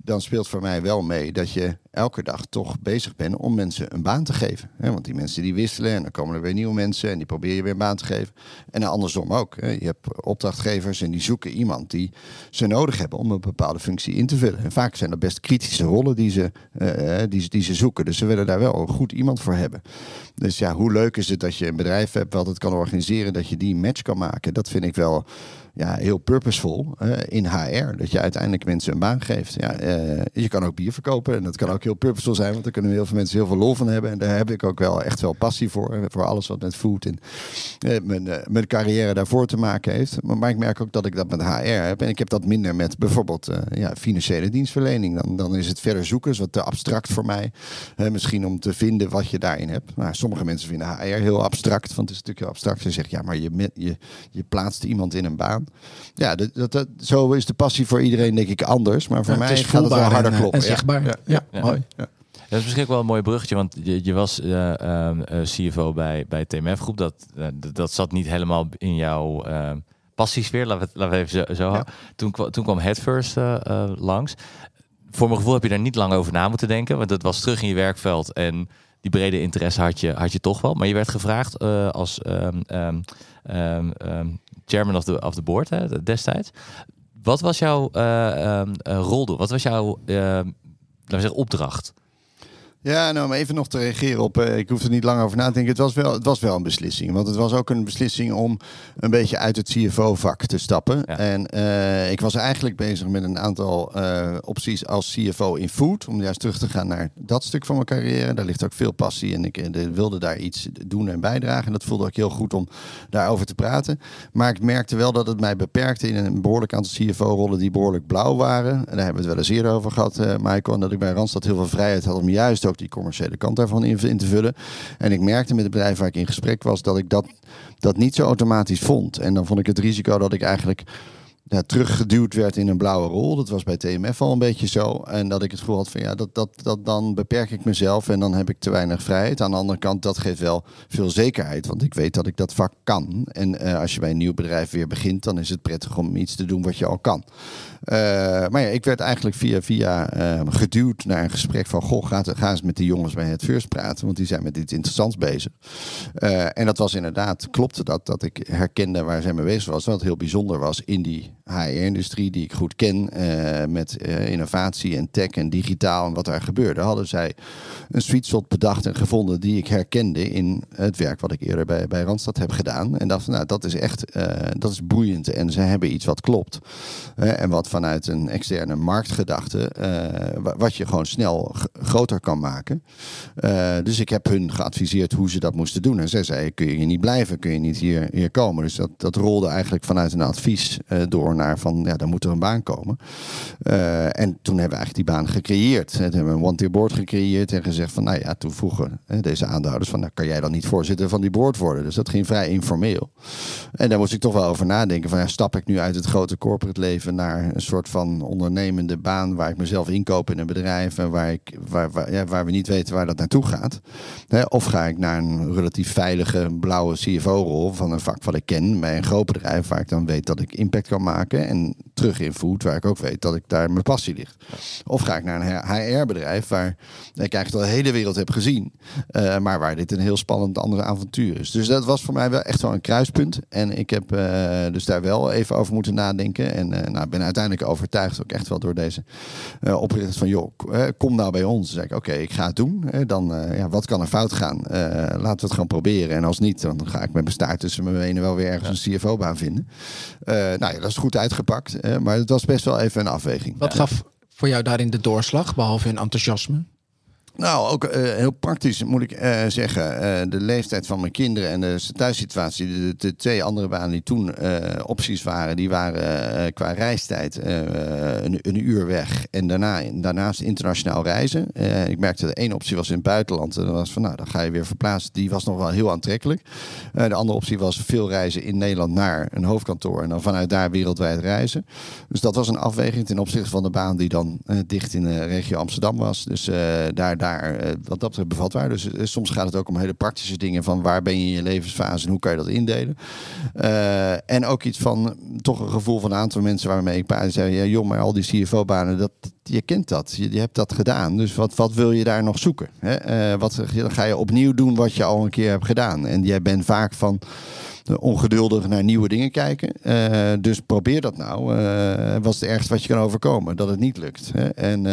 Dan speelt voor mij wel mee dat je elke dag toch bezig bent om mensen een baan te geven. Want die mensen die wisselen en dan komen er weer nieuwe mensen en die probeer je weer een baan te geven. En andersom ook. Je hebt opdrachtgevers en die zoeken iemand die ze nodig hebben om een bepaalde functie in te vullen. En vaak zijn dat best kritische rollen die ze, eh, die, ze- die ze zoeken. Dus ze willen daar wel een goed iemand voor hebben. Dus ja, hoe leuk is het dat je een bedrijf hebt wat het kan organiseren, dat je die match kan maken. Dat vind ik wel ja, heel purposeful in HR. Dat je uiteindelijk mensen een baan geeft. Ja, eh, je kan ook bier verkopen en dat kan ook heel purposeful zijn, want daar kunnen heel veel mensen heel veel lol van hebben. En daar heb ik ook wel echt wel passie voor. Voor alles wat met food en eh, mijn, eh, mijn carrière daarvoor te maken heeft. Maar, maar ik merk ook dat ik dat met HR heb. En ik heb dat minder met bijvoorbeeld ja, financiële dienstverlening. Dan, dan is het verder zoeken, is wat te abstract voor mij. Misschien om te vinden wat je daarin hebt. Maar sommige mensen vinden HR heel abstract. Want het is natuurlijk heel abstract. Ze zeggen, ja, maar je, je, je plaatst iemand in een baan. Ja, dat, dat, dat- zo is de passie voor iedereen denk ik anders. Maar voor Ja, mij het is gaat het wel harder en, eh, kloppen. En Ja. zichtbaar. Ja, Ja. Ja. mooi. Dat is misschien ook wel een mooi bruggetje, want je, je was eh, ehm, eh, CFO bij, bij TMF Groep. Dat, eh, dat zat niet helemaal in jouw ehm passiesfeer, laten we, laten we even zo, zo houden. Toen, toen kwam Headfirst eh, eh, langs. Voor mijn gevoel heb je daar niet lang over na moeten denken, want dat was terug in je werkveld en die brede interesse had je, had je toch wel. Maar je werd gevraagd eh, als ehm, ehm, ehm, chairman of the, of the board hè, destijds. Wat was jouw ehm, eh, roldoel? Wat was jouw ehm, laten zeggen, opdracht? Ja, nou, om even nog te reageren op. eh, ik hoef er niet lang over na te denken. Het was, wel, het was wel een beslissing. Want het was ook een beslissing om een beetje uit het CFO-vak te stappen. Ja. En eh, ik was eigenlijk bezig met een aantal eh, opties als CFO in food. Om juist terug te gaan naar dat stuk van mijn carrière. Daar ligt ook veel passie en ik wilde daar iets doen en bijdragen. En dat voelde ook heel goed om daarover te praten. Maar ik merkte wel dat het mij beperkte in een behoorlijk aantal CFO-rollen die behoorlijk blauw waren. En daar hebben we het wel eens eerder over gehad, eh Michael. En dat ik bij Randstad heel veel vrijheid had om juist ook die commerciële kant daarvan in, te vullen. En ik merkte met het bedrijf waar ik in gesprek was dat ik dat, dat niet zo automatisch vond. En dan vond ik het risico dat ik eigenlijk ja, teruggeduwd werd in een blauwe rol. Dat was bij TMF al een beetje zo. En dat ik het gevoel had van ja, dat, dat, dat, dan beperk ik mezelf en dan heb ik te weinig vrijheid. Aan de andere kant, dat geeft wel veel zekerheid. Want ik weet dat ik dat vak kan. En eh, als je bij een nieuw bedrijf weer begint, dan is het prettig om iets te doen wat je al kan. Eh, maar ja, ik werd eigenlijk via via eh, geduwd naar een gesprek van... goh, ga, ga eens met die jongens bij het First praten... want die zijn met iets interessants bezig. Eh, en dat was inderdaad, klopte dat, dat ik herkende waar zij mee bezig was. Wat heel bijzonder was in die HR-industrie die ik goed ken... eh, met eh, innovatie en tech en digitaal en wat daar gebeurde... hadden zij een sweet spot bedacht en gevonden die ik herkende... in het werk wat ik eerder bij, bij Randstad heb gedaan. En dacht nou, dat is echt eh, dat is boeiend en ze hebben iets wat klopt. En wat vanuit een externe marktgedachte, wa- wat je gewoon snel groter kan maken. Dus ik heb hun geadviseerd hoe ze dat moesten doen. En zij zei, kun je hier niet blijven, kun je niet hier, hier komen. Dus dat, dat rolde eigenlijk vanuit een advies door naar van, ja, dan moet er een baan komen. Eh, en toen hebben we eigenlijk die baan gecreëerd. Toen hebben we een one-tier board gecreëerd en gezegd van, nou ja, toen vroegen eh, deze aandeelhouders van, nou, kan jij dan niet voorzitter van die board worden? Dus dat ging vrij informeel. En daar moest ik toch wel over nadenken van, ja, stap ik nu uit het grote corporate leven naar een soort van ondernemende baan waar ik mezelf inkoop in een bedrijf en waar, ik, waar, waar, ja, waar we niet weten waar dat naartoe gaat. Hè, of ga ik naar een relatief veilige blauwe CFO-rol van een vak wat ik ken bij een groot bedrijf waar ik dan weet dat ik impact kan maken. Maken en terug in food, waar ik ook weet dat ik daar mijn passie ligt. Of ga ik naar een HR-bedrijf waar ik eigenlijk de hele wereld heb gezien, uh, maar waar dit een heel spannend andere avontuur is. Dus dat was voor mij wel echt wel een kruispunt. En ik heb uh, dus daar wel even over moeten nadenken. En uh, nou, ben uiteindelijk overtuigd, ook echt wel door deze oprichter van joh, kom nou bij ons. Dan zeg ik, oké, ik ga het doen. dan, ja, wat kan er fout gaan? laten we het gewoon proberen. En als niet, dan ga ik met mijn staart tussen mijn benen wel weer ergens een CFO-baan vinden. nou ja, dat is goed uitgepakt. maar het was best wel even een afweging. Wat gaf voor jou daarin de doorslag, behalve in enthousiasme? Nou, ook uh, heel praktisch moet ik uh, zeggen. Uh, de leeftijd van mijn kinderen en de thuissituatie. De, de twee andere banen die toen opties waren, die waren qua reistijd een, een, uur weg. En daarna, daarnaast internationaal reizen. ik merkte de ene optie was in het buitenland. En dan was van, nou, dan ga je weer verplaatsen. Die was nog wel heel aantrekkelijk. de andere optie was veel reizen in Nederland naar een hoofdkantoor. En dan vanuit daar wereldwijd reizen. Dus dat was een afweging ten opzichte van de baan die dan dicht in de regio Amsterdam was. Dus daar daar eh, wat dat betreft bevat waar. Dus eh, soms gaat het ook om hele praktische dingen van waar ben je in je levensfase en hoe kan je dat indelen. Uh, en ook iets van toch een gevoel van een aantal mensen waarmee ik praat. Zeggen, ja joh, maar al die CFO-banen, dat, je kent dat. Je, hebt dat gedaan. Dus wat, wat wil je daar nog zoeken? Hè? Uh, wat ga je opnieuw doen wat je al een keer hebt gedaan. En jij bent vaak van ongeduldig naar nieuwe dingen kijken. Dus probeer dat nou. Uh, wat het ergste wat je kan overkomen? Dat het niet lukt. Hè? En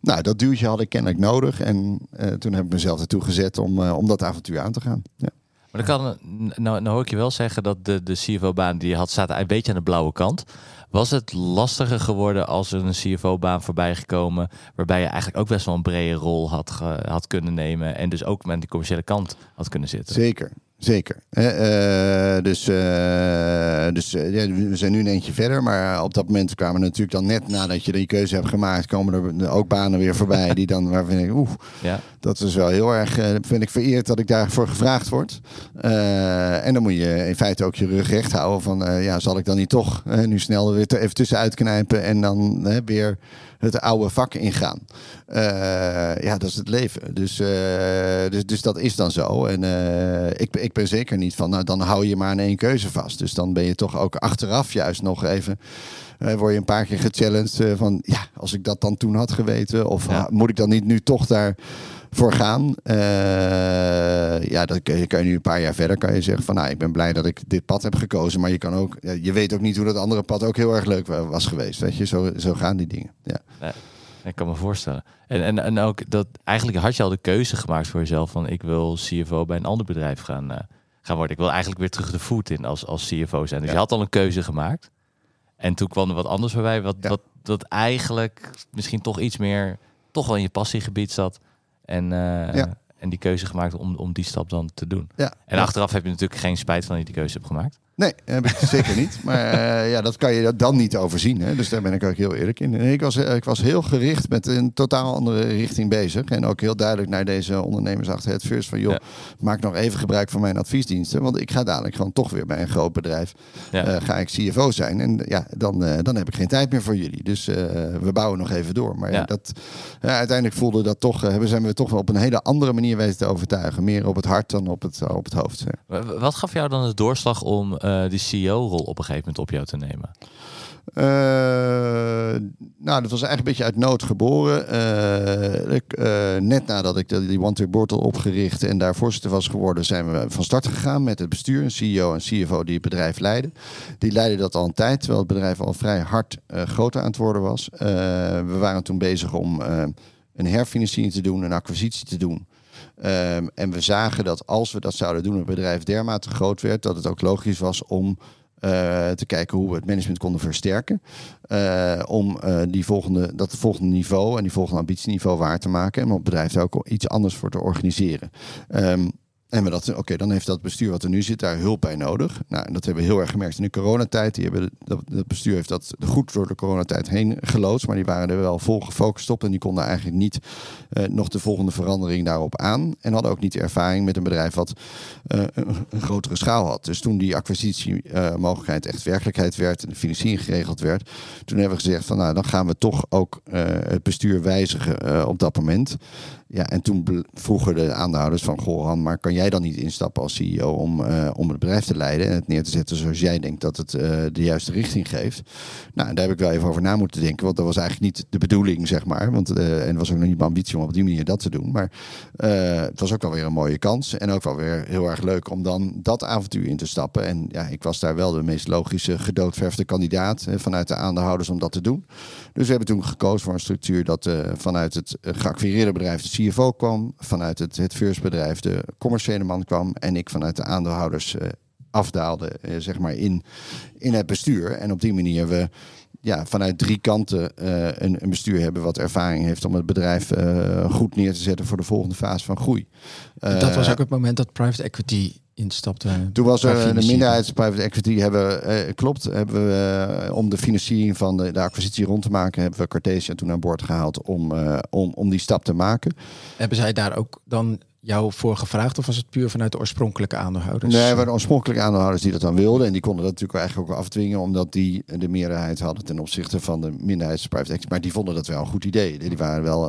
nou, dat duwtje had ik kennelijk nodig. En uh, toen heb ik mezelf ertoe gezet om, uh, om dat avontuur aan te gaan. Ja. Maar dan kan, nou, nou hoor ik je wel zeggen dat de, de CFO-baan die je had, staat een beetje aan de blauwe kant. Was het lastiger geworden als er een CFO-baan voorbij gekomen, waarbij je eigenlijk ook best wel een brede rol had, had kunnen nemen en dus ook met die commerciële kant had kunnen zitten? Zeker. Zeker. Uh, dus uh, dus uh, ja, we zijn nu een eentje verder. Maar op dat moment kwamen natuurlijk dan net nadat je die keuze hebt gemaakt, komen er ook banen weer voorbij. die dan waarvan ik, oeh, ja. dat is wel heel erg, vind ik vereerd dat ik daarvoor gevraagd word. en dan moet je in feite ook je rug recht houden van, ja, zal ik dan niet toch nu snel er weer even tussenuit knijpen en dan weer het oude vak ingaan. Uh, ja, dat is het leven. Dus, uh, dus, dus dat is dan zo. En uh, ik, ik ben zeker niet van, nou dan hou je maar aan één keuze vast. Dus dan ben je toch ook achteraf juist nog even... word je een paar keer gechallenged van, ja, als ik dat dan toen had geweten... of ja. moet ik dan niet nu toch daar voor gaan. Uh, ja, dat kan je, nu een paar jaar verder kan je zeggen van nou, ik ben blij dat ik dit pad heb gekozen. Maar je kan ook, je weet ook niet hoe dat andere pad ook heel erg leuk was geweest. Weet je, zo, zo gaan die dingen. Ja. Nee, ik kan me voorstellen. En, en, en ook dat eigenlijk had je al de keuze gemaakt voor jezelf van ik wil CFO bij een ander bedrijf gaan, uh, gaan worden. Ik wil eigenlijk weer terug de voet in als, als CFO zijn. Dus je had al een keuze gemaakt. En toen kwam er wat anders voorbij, wat, ja. wat, wat eigenlijk misschien toch iets meer, toch wel in je passiegebied zat. En, ja. en die keuze gemaakt om, om die stap dan te doen. En achteraf heb je natuurlijk geen spijt van dat je die keuze hebt gemaakt. Nee, heb ik zeker niet. Maar uh, ja, dat kan je dan niet overzien. Hè? Dus daar ben ik ook heel eerlijk in. ik was, ik was heel gericht met een totaal andere richting bezig. En ook heel duidelijk naar deze ondernemers achter het first van... joh, ja. maak nog even gebruik van mijn adviesdiensten. Want ik ga dadelijk gewoon toch weer bij een groot bedrijf... Ja. Uh, ga ik CFO zijn. En ja, dan, uh, dan heb ik geen tijd meer voor jullie. Dus we bouwen nog even door. Maar ja. dat, uiteindelijk voelde dat toch... hebben zijn we toch wel op een hele andere manier weten te overtuigen. Meer op het hart dan op het, op het hoofd. Wat gaf jou dan de doorslag om uh, die CEO-rol op een gegeven moment op jou te nemen? Uh, nou, dat was eigenlijk een beetje uit nood geboren. Uh, ik, net nadat ik die One Portal opgericht en daar voorzitter was geworden, zijn we van start gegaan met het bestuur, een CEO en CFO die het bedrijf leiden. Die leidden dat al een tijd, terwijl het bedrijf al vrij hard groter aan het worden was. we waren toen bezig om een herfinanciering te doen, een acquisitie te doen. Um, en we zagen dat als we dat zouden doen, het bedrijf dermate groot werd, dat het ook logisch was om uh, te kijken hoe we het management konden versterken. Uh, om uh, die volgende, dat volgende niveau en die volgende ambitieniveau waar te maken. En om het bedrijf daar ook iets anders voor te organiseren. Um, we dat, oké, dan heeft dat bestuur wat er nu zit daar hulp bij nodig. Nou, en dat hebben we heel erg gemerkt in de coronatijd. Die hebben, dat, dat bestuur heeft dat goed door de coronatijd heen geloodst. Maar die waren er wel vol gefocust op. En die konden eigenlijk niet uh, nog de volgende verandering daarop aan. En hadden ook niet de ervaring met een bedrijf wat uh, een, een, grotere schaal had. Dus toen die acquisitiemogelijkheid uh, echt werkelijkheid werd en de financiering geregeld werd. Toen hebben we gezegd van nou, dan gaan we toch ook het bestuur wijzigen op dat moment. Ja, en toen vroegen de aandeelhouders van, goh Han, maar kan jij dan niet instappen als CEO om, uh, om het bedrijf te leiden en het neer te zetten zoals jij denkt dat het uh, de juiste richting geeft? Nou, daar heb ik wel even over na moeten denken, want dat was eigenlijk niet de bedoeling, zeg maar. Want, uh, en was ook nog niet mijn ambitie om op die manier dat te doen. Maar het was ook wel weer een mooie kans en ook wel weer heel erg leuk om dan dat avontuur in te stappen. En ja, ik was daar wel de meest logische gedoodverfde kandidaat vanuit de aandeelhouders om dat te doen. Dus we hebben toen gekozen voor een structuur dat vanuit het geacquireerde bedrijf CFO kwam, vanuit het, het de commerciële man kwam en ik vanuit de aandeelhouders uh, afdaalde, uh, zeg maar, in, in het bestuur. En op die manier we ja, vanuit drie kanten uh, een, een, bestuur hebben wat ervaring heeft om het bedrijf goed neer te zetten voor de volgende fase van groei. dat was ook het moment dat private equity instapte. Toen was er de minderheids private equity hebben eh, klopt hebben we eh, om de financiering van de, de, acquisitie rond te maken hebben we Cartesia toen aan boord gehaald om, om, om die stap te maken. Hebben zij daar ook dan jou voor gevraagd of was het puur vanuit de oorspronkelijke aandeelhouders? Nee, waren oorspronkelijke aandeelhouders die dat dan wilden. En die konden dat natuurlijk eigenlijk ook afdwingen, omdat die de meerderheid hadden ten opzichte van de minderheids private equity. Maar die vonden dat wel een goed idee. Die waren wel,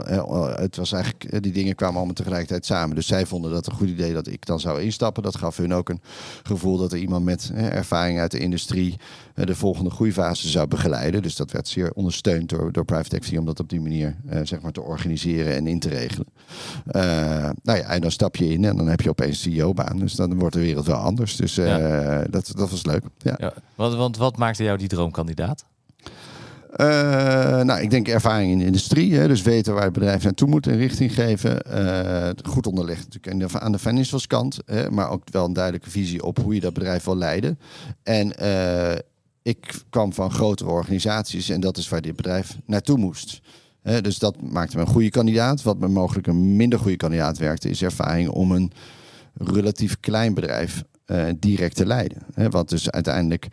het was eigenlijk, die dingen kwamen allemaal tegelijkertijd samen. Dus zij vonden dat een goed idee dat ik dan zou instappen. Dat gaf hun ook een gevoel dat er iemand met ervaring uit de industrie de volgende groeifase zou begeleiden. Dus dat werd zeer ondersteund door, door private equity om dat op die manier zeg maar te organiseren en in te regelen. Uh, nou ja, dan stap je in en dan heb je opeens een CEO-baan. Dus dan wordt de wereld wel anders. Dus dat, dat was leuk. Ja. ja. Want, want wat maakte jou die droomkandidaat? Uh, nou, ik denk ervaring in de industrie. Hè, dus weten waar het bedrijf naartoe moet en richting geven. Uh, goed onderlegd natuurlijk aan de financials kant. Hè, maar ook wel een duidelijke visie op hoe je dat bedrijf wil leiden. En uh, ik kwam van grotere organisaties en dat is waar dit bedrijf naartoe moest dus dat maakte me een goede kandidaat. Wat me mogelijk een minder goede kandidaat werkte, is ervaring om een relatief klein bedrijf direct te leiden. wat dus uiteindelijk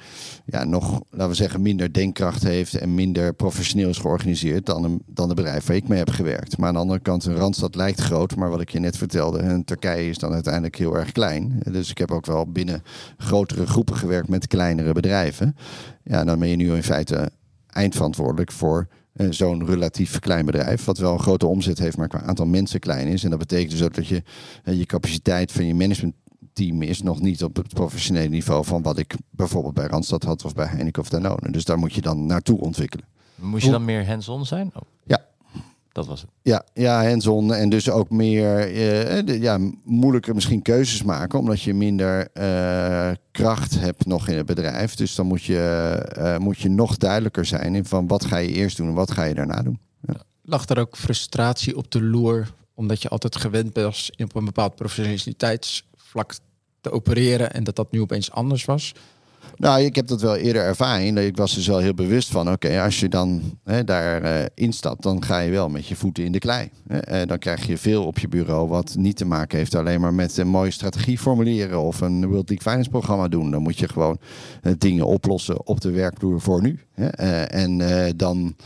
ja, nog, laten we zeggen, minder denkkracht heeft en minder professioneel is georganiseerd dan, een, dan de bedrijf waar ik mee heb gewerkt. Maar aan de andere kant, een Randstad lijkt groot, maar wat ik je net vertelde, een Turkije is dan uiteindelijk heel erg klein. Dus ik heb ook wel binnen grotere groepen gewerkt met kleinere bedrijven. Ja, dan ben je nu in feite eindverantwoordelijk voor uh, zo'n relatief klein bedrijf, wat wel een grote omzet heeft, maar qua aantal mensen klein is. En dat betekent dus ook dat je uh, je capaciteit van je managementteam is nog niet op het professionele niveau van wat ik bijvoorbeeld bij Randstad had of bij Heineken of Danone. Dus daar moet je dan naartoe ontwikkelen. Moest je dan meer hands-on zijn? Oh. Ja, dat was het. Ja, ja hands-on en dus ook meer uh, ja, moeilijker misschien keuzes maken, omdat je minder uh, kracht hebt nog in het bedrijf. Dus dan moet je, uh, moet je nog duidelijker zijn in van wat ga je eerst doen en wat ga je daarna doen. Ja. Lag er ook frustratie op de loer, omdat je altijd gewend was op een bepaald professionaliteitsvlak te opereren en dat dat nu opeens anders was? Nou, ik heb dat wel eerder ervaring. Ik was dus wel heel bewust van, oké, als je dan hè, daar uh, instapt, dan ga je wel met je voeten in de klei. Hè. dan krijg je veel op je bureau wat niet te maken heeft alleen maar met een mooie strategie formuleren of een World League Finance programma doen. Dan moet je gewoon uh, dingen oplossen op de werkvloer voor nu. Hè. En dan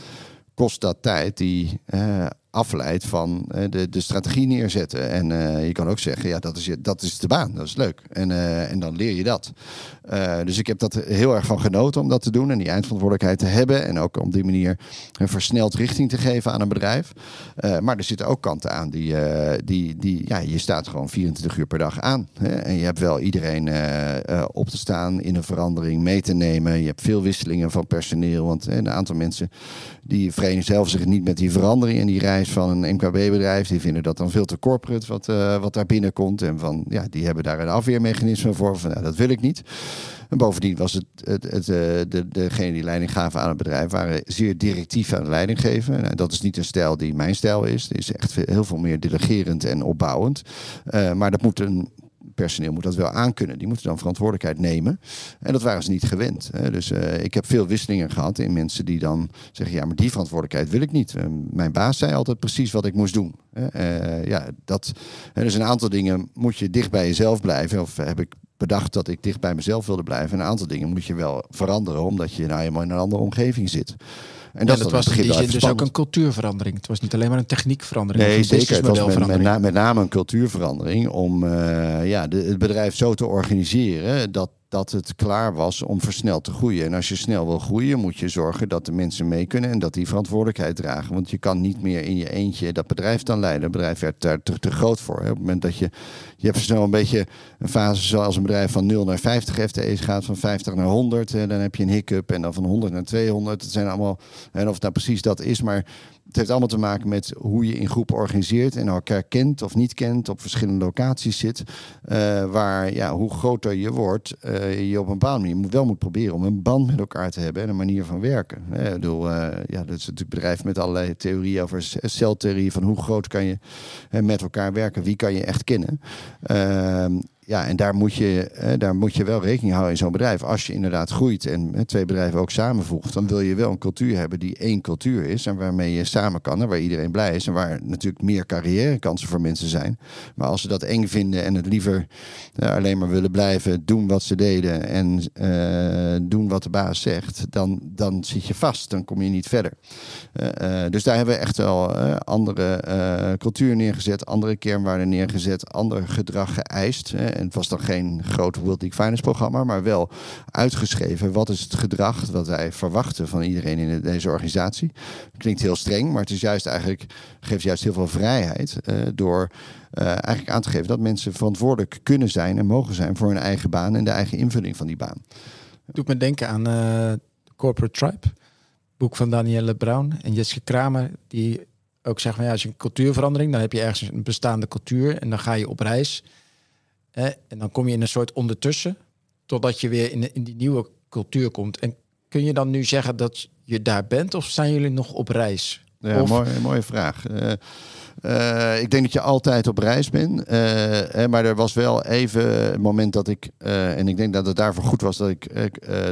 kost dat tijd die afleidt van uh, de, de strategie neerzetten. En uh, je kan ook zeggen, ja, dat is, dat is de baan, dat is leuk. En, uh, en dan leer je dat. dus ik heb dat heel erg van genoten om dat te doen en die eindverantwoordelijkheid te hebben. En ook op die manier een versneld richting te geven aan een bedrijf. maar er zitten ook kanten aan die, die, die, ja, je staat gewoon 24 uur per dag aan. Hè? En je hebt wel iedereen op te staan, in een verandering mee te nemen. Je hebt veel wisselingen van personeel, want een aantal mensen die verenigen zelf zich niet met die verandering en die van een MKB-bedrijf. Die vinden dat dan veel te corporate wat, uh, wat daar binnenkomt. En van, ja, die hebben daar een afweermechanisme voor. Van, nou, dat wil ik niet. En bovendien was het, het, het, uh, de, degene die leiding gaven aan het bedrijf, waren zeer directief aan de leiding geven. Nou, dat is niet een stijl die mijn stijl is. Die is echt heel veel meer delegerend en opbouwend. Uh, maar dat moet een personeel moet dat wel aankunnen. Die moeten dan verantwoordelijkheid nemen. En dat waren ze niet gewend. Hè. Dus uh, ik heb veel wisselingen gehad in mensen die dan zeggen: ja, maar die verantwoordelijkheid wil ik niet. Uh, mijn baas zei altijd precies wat ik moest doen. Uh, ja, dat, dus een aantal dingen moet je dicht bij jezelf blijven. Of heb ik bedacht dat ik dicht bij mezelf wilde blijven. En een aantal dingen moet je wel veranderen, omdat je nou eenmaal in een andere omgeving zit. En dat, dat was in die zin dus ook een cultuurverandering. Het was niet alleen maar een techniekverandering. Nee, zeker. Het was met, met, met, name een cultuurverandering om uh, ja, de, het bedrijf zo te organiseren dat dat het klaar was om versneld te groeien. En als je snel wil groeien, moet je zorgen dat de mensen mee kunnen en dat die verantwoordelijkheid dragen. Want je kan niet meer in je eentje dat bedrijf dan leiden. Het bedrijf werd daar te, te groot voor. Op het moment dat je, je hebt snel een beetje een fase zoals een bedrijf van 0 naar 50 FTE's gaat, van 50 naar 100. Hè. Dan heb je een hiccup en dan van 100 naar 200. Het zijn allemaal, en of het nou precies dat is, maar het heeft allemaal te maken met hoe je in groepen organiseert en elkaar kent of niet kent, op verschillende locaties zit. Uh, waar ja, hoe groter je wordt, uh, je op een bepaalde manier wel moet proberen om een band met elkaar te hebben en een manier van werken. Uh, ik bedoel, ja, dat is natuurlijk bedrijf met allerlei theorieën over celtheorie, van hoe groot kan je met elkaar werken, wie kan je echt kennen. Ja, en daar moet, je, daar moet je wel rekening houden in zo'n bedrijf. Als je inderdaad groeit en twee bedrijven ook samenvoegt, dan wil je wel een cultuur hebben die één cultuur is en waarmee je samen kan en waar iedereen blij is en waar natuurlijk meer carrièrekansen voor mensen zijn. Maar als ze dat eng vinden en het liever alleen maar willen blijven doen wat ze deden en uh, doen wat de baas zegt, dan, dan zit je vast, dan kom je niet verder. Uh, uh, dus daar hebben we echt wel andere cultuur neergezet, andere kernwaarden neergezet, ander gedrag geëist. En het was dan geen groot World League Finance programma, maar wel uitgeschreven. Wat is het gedrag wat wij verwachten van iedereen in deze organisatie? Klinkt heel streng, maar het is juist eigenlijk, geeft juist heel veel vrijheid uh, door uh, eigenlijk aan te geven dat mensen verantwoordelijk kunnen zijn en mogen zijn voor hun eigen baan en de eigen invulling van die baan. Doet me denken aan uh, Corporate Tribe, boek van Danielle Brown en Jessica Kramer, die ook zeggen, ja, als je een cultuurverandering, dan heb je ergens een bestaande cultuur en dan ga je op reis. Hè, en dan kom je in een soort ondertussen, totdat je weer in, in die nieuwe cultuur komt. En kun je dan nu zeggen dat je daar bent, of zijn jullie nog op reis? Ja, of... mooie, mooie vraag. Uh, uh, ik denk dat je altijd op reis bent. Uh, hè, maar er was wel even een moment dat ik, en ik denk dat het daarvoor goed was dat, ik,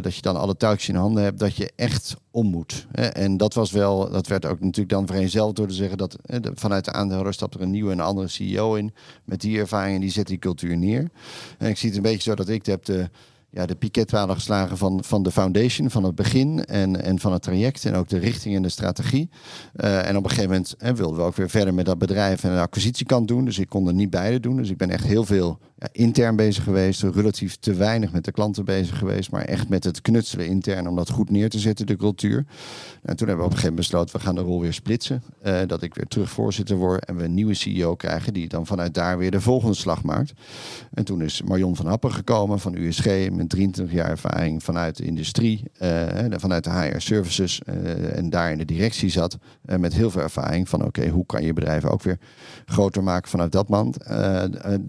dat je dan alle touwtjes in handen hebt, dat je echt om moet. Hè. En dat was wel, dat werd ook natuurlijk dan vereenzelvigd door te zeggen dat vanuit de aandeelhouder stapt er een nieuwe en andere CEO in. Met die ervaring en die zet die cultuur neer. En ik zie het een beetje zo dat ik heb de ja, de piketpalen geslagen van, van de foundation, van het begin en, en van het traject en ook de richting en de strategie. Uh, en op een gegeven moment hè, wilden we ook weer verder met dat bedrijf en de acquisitiekant doen. Dus ik kon er niet beide doen. Dus ik ben echt heel veel intern bezig geweest, relatief te weinig met de klanten bezig geweest, maar echt met het knutselen intern om dat goed neer te zetten, de cultuur. En toen hebben we op een gegeven moment besloten, we gaan de rol weer splitsen. Uh, dat ik weer terug voorzitter word en we een nieuwe CEO krijgen die dan vanuit daar weer de volgende slag maakt. En toen is Marion van Happen gekomen van USG met 23 jaar ervaring vanuit de industrie, uh, vanuit de HR services uh, en daar in de directie zat met heel veel ervaring van oké, hoe kan je bedrijven ook weer groter maken vanuit dat, mand,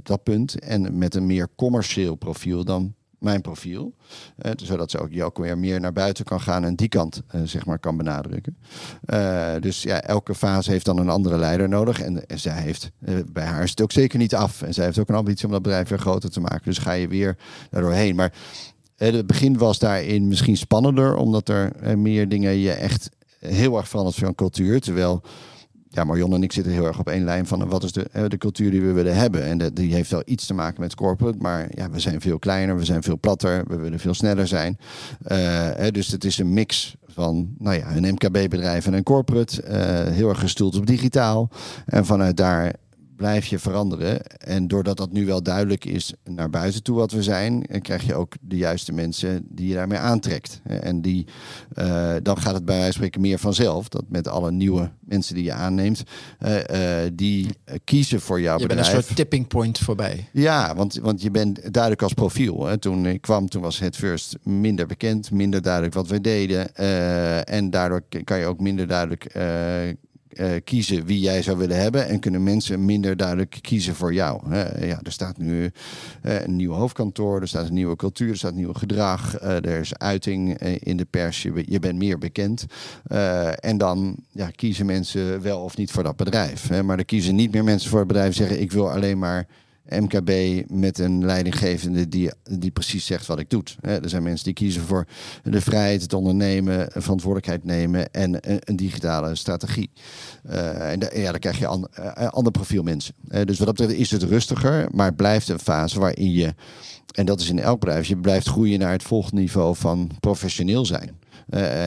dat punt. En met een meer commercieel profiel dan mijn profiel. Uh, zodat ze ook, je weer meer naar buiten kan gaan en die kant uh, zeg maar kan benadrukken. Uh, dus ja, elke fase heeft dan een andere leider nodig. En, en zij heeft, bij haar is het ook zeker niet af. En zij heeft ook een ambitie om dat bedrijf weer groter te maken. Dus ga je weer daardoorheen. Maar het begin was daarin misschien spannender, omdat er meer dingen je echt heel erg verandert van cultuur. Terwijl ja, Marion en ik zitten heel erg op één lijn van wat is de, de cultuur die we willen hebben. En die heeft wel iets te maken met corporate, maar ja, we zijn veel kleiner, we zijn veel platter, we willen veel sneller zijn. Uh, dus het is een mix van nou ja, een MKB-bedrijf en een corporate, uh, heel erg gestoeld op digitaal. En vanuit daar blijf je veranderen. En doordat dat nu wel duidelijk is naar buiten toe wat we zijn, krijg je ook de juiste mensen die je daarmee aantrekt. En die, uh, dan gaat het bij wijze van spreken meer vanzelf. Dat met alle nieuwe mensen die je aanneemt, uh, uh, die kiezen voor jouw je bedrijf. Je bent een soort tipping point voorbij. Ja, want, want je bent duidelijk als profiel. Hè. Toen ik kwam, toen was het first minder bekend, minder duidelijk wat we deden. en daardoor kan je ook minder duidelijk uh, kiezen wie jij zou willen hebben. En kunnen mensen minder duidelijk kiezen voor jou. Ja, er staat nu uh, een nieuw hoofdkantoor, er staat een nieuwe cultuur, er staat nieuw gedrag. er is uiting in de pers, je, je bent meer bekend. en dan ja, kiezen mensen wel of niet voor dat bedrijf. Hè. Maar er kiezen niet meer mensen voor het bedrijf zeggen ik wil alleen maar MKB met een leidinggevende die, die precies zegt wat ik doe. Er zijn mensen die kiezen voor de vrijheid, het ondernemen, verantwoordelijkheid nemen en een, digitale strategie. Uh, en ja, dan krijg je uh, ander profiel mensen. Uh, dus wat dat betreft is het rustiger, maar het blijft een fase waarin je, en dat is in elk bedrijf, je blijft groeien naar het volgende niveau van professioneel zijn.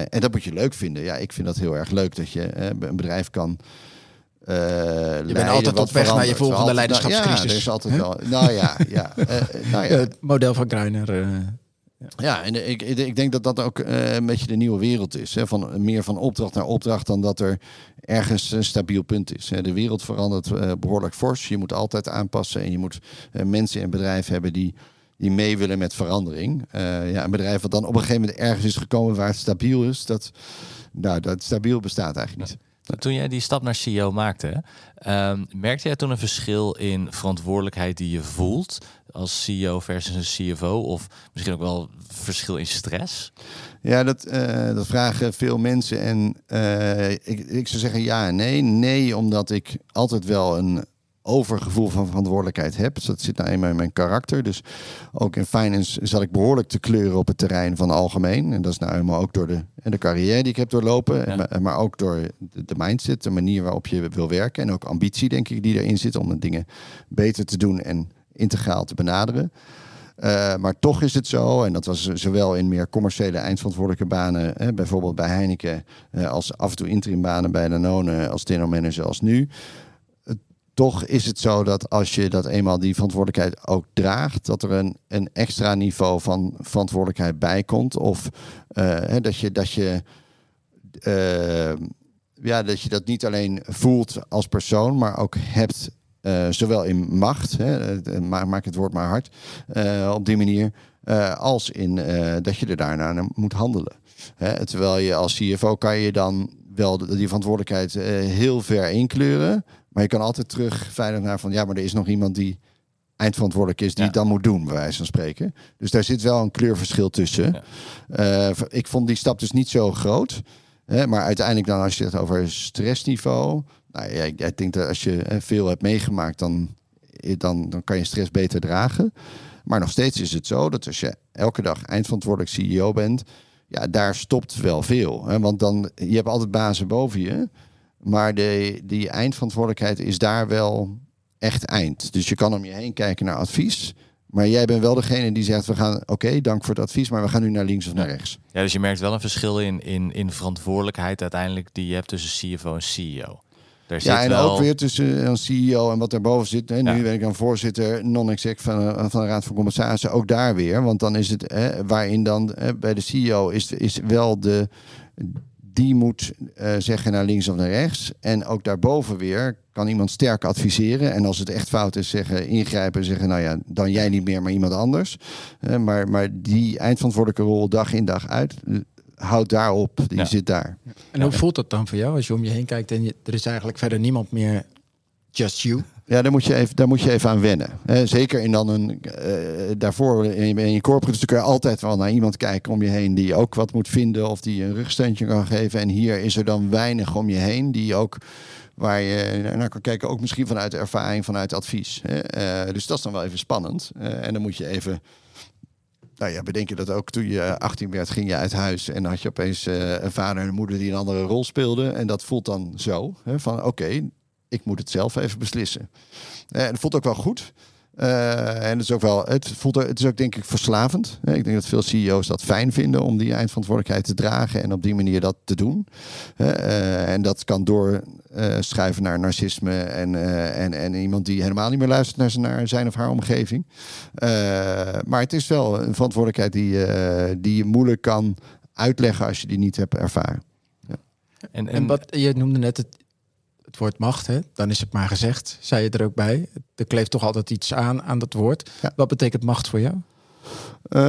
En dat moet je leuk vinden. Ja, ik vind dat heel erg leuk dat je een bedrijf kan uh, je bent altijd op weg naar je volgende leiderschapscrisis. Nou, ja, er is altijd wel. Nou ja, ja. Uh, nou ja. Het model van Greiner. Uh, Ja, en ik, ik, denk dat dat ook eh, een beetje de nieuwe wereld is. Hè? Van, meer van opdracht naar opdracht dan dat er ergens een stabiel punt is. Hè? De wereld verandert eh, behoorlijk fors. Je moet altijd aanpassen en je moet eh, mensen en bedrijven hebben die, die mee willen met verandering. Eh, ja, een bedrijf wat dan op een gegeven moment ergens is gekomen waar het stabiel is, dat, nou, dat stabiel bestaat eigenlijk niet. Toen jij die stap naar CEO maakte, ehm, merkte jij toen een verschil in verantwoordelijkheid die je voelt als CEO versus een CFO? Of misschien ook wel verschil in stress? Ja, dat, eh, dat vragen veel mensen. En eh, ik, ik zou zeggen ja en nee. Nee, omdat ik altijd wel een overgevoel van verantwoordelijkheid heb. Dus dat zit nou eenmaal in mijn karakter. Dus ook in finance zat ik behoorlijk te kleuren op het terrein van algemeen. En dat is nou helemaal ook door de, en de carrière die ik heb doorlopen. Ja. En maar, maar ook door de, de mindset, de manier waarop je wil werken. En ook ambitie, denk ik, die erin zit om de dingen beter te doen en integraal te benaderen. Uh, maar toch is het zo, en dat was zowel in meer commerciële eindverantwoordelijke banen, hè, bijvoorbeeld bij Heineken, uh, als af en toe interimbanen bij Danone, als general manager als nu. Toch is het zo dat als je dat eenmaal die verantwoordelijkheid ook draagt, dat er een, een extra niveau van verantwoordelijkheid bij komt. Of hè, dat je dat je ja, dat je dat niet alleen voelt als persoon, maar ook hebt uh, zowel in macht, hè, maak het woord maar hard, op die manier, als in dat je er daarna moet handelen. Hè, terwijl je als CFO kan je dan wel die verantwoordelijkheid heel ver inkleuren, maar je kan altijd terug veilig naar van ja, maar er is nog iemand die eindverantwoordelijk is die ja. het dan moet doen, bij wijze van spreken. Dus daar zit wel een kleurverschil tussen. Ja. ik vond die stap dus niet zo groot. Hè, maar uiteindelijk dan als je het over stressniveau, nou ja, ik, ik denk dat als je veel hebt meegemaakt, dan, dan, dan kan je stress beter dragen. Maar nog steeds is het zo dat als je elke dag eindverantwoordelijk CEO bent, ja, daar stopt wel veel. Hè? Want dan, je hebt altijd bazen boven je, maar de, die eindverantwoordelijkheid is daar wel echt eind. Dus je kan om je heen kijken naar advies. Maar jij bent wel degene die zegt: we gaan, oké, okay, dank voor het advies, maar we gaan nu naar links of naar rechts. Ja, dus je merkt wel een verschil in, in, in verantwoordelijkheid uiteindelijk die je hebt tussen CFO en CEO. Ja, en wel... ook weer tussen een CEO en wat daarboven zit. Hè. Nu ja. ben ik dan voorzitter non-exec van, van de Raad van Commissarissen. Ook daar weer. Want dan is het hè, waarin dan hè, bij de CEO is, is wel de. Die moet uh, zeggen naar links of naar rechts. En ook daarboven weer kan iemand sterk adviseren. En als het echt fout is, zeggen ingrijpen. Zeggen, nou ja, dan jij niet meer, maar iemand anders. Uh, maar, maar die eindverantwoordelijke rol dag in dag uit houdt daarop, die ja. zit daar. En hoe voelt dat dan voor jou als je om je heen kijkt en je, er is eigenlijk verder niemand meer just you? Ja, daar moet je even, daar moet je even aan wennen. Zeker in dan een. Uh, daarvoor in, je corporate dus kun je altijd wel naar iemand kijken om je heen die ook wat moet vinden of die een rugsteuntje kan geven. En hier is er dan weinig om je heen die ook waar je naar kan kijken, ook misschien vanuit ervaring, vanuit advies. Uh, dus dat is dan wel even spannend. Uh, en dan moet je even nou ja, bedenk je dat ook toen je 18 werd, ging je uit huis en had je opeens uh, een vader en een moeder die een andere rol speelden. En dat voelt dan zo, hè, van oké, ik moet het zelf even beslissen. En dat voelt ook wel goed. Uh, en het is ook wel, het, voelt, het is ook denk ik verslavend. Ik denk dat veel CEO's dat fijn vinden om die eindverantwoordelijkheid te dragen en op die manier dat te doen. Uh, en dat kan doorschuiven uh, naar narcisme en, en, en iemand die helemaal niet meer luistert naar zijn, naar zijn of haar omgeving. maar het is wel een verantwoordelijkheid die, die je moeilijk kan uitleggen als je die niet hebt ervaren. Ja. En, en, en wat je noemde net het het woord macht, hè? dan is het maar gezegd, zei je er ook bij. Er kleeft toch altijd iets aan aan dat woord. Ja. Wat betekent macht voor jou? Uh,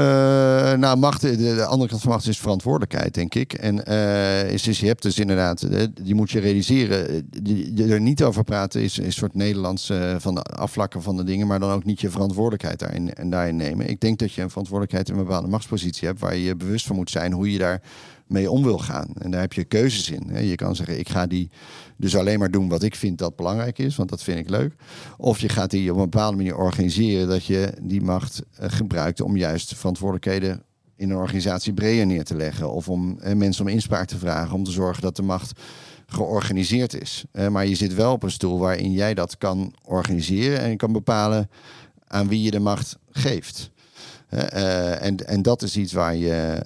nou, macht, de, de, andere kant van macht is verantwoordelijkheid, denk ik. En uh, is, is, je hebt dus inderdaad, die moet je realiseren. Die, die er niet over praten is een soort Nederlands uh, van de afvlakken van de dingen, maar dan ook niet je verantwoordelijkheid daarin, en daarin nemen. Ik denk dat je een verantwoordelijkheid in een bepaalde machtspositie hebt, waar je je bewust van moet zijn hoe je daar mee om wil gaan. En daar heb je keuzes in. Je kan zeggen, ik ga die dus alleen maar doen wat ik vind dat belangrijk is, want dat vind ik leuk. Of je gaat die op een bepaalde manier organiseren dat je die macht gebruikt om juist verantwoordelijkheden in een organisatie breder neer te leggen. Of om mensen om inspraak te vragen, om te zorgen dat de macht georganiseerd is. maar je zit wel op een stoel waarin jij dat kan organiseren en kan bepalen aan wie je de macht geeft. Uh, en, en dat is iets waar je,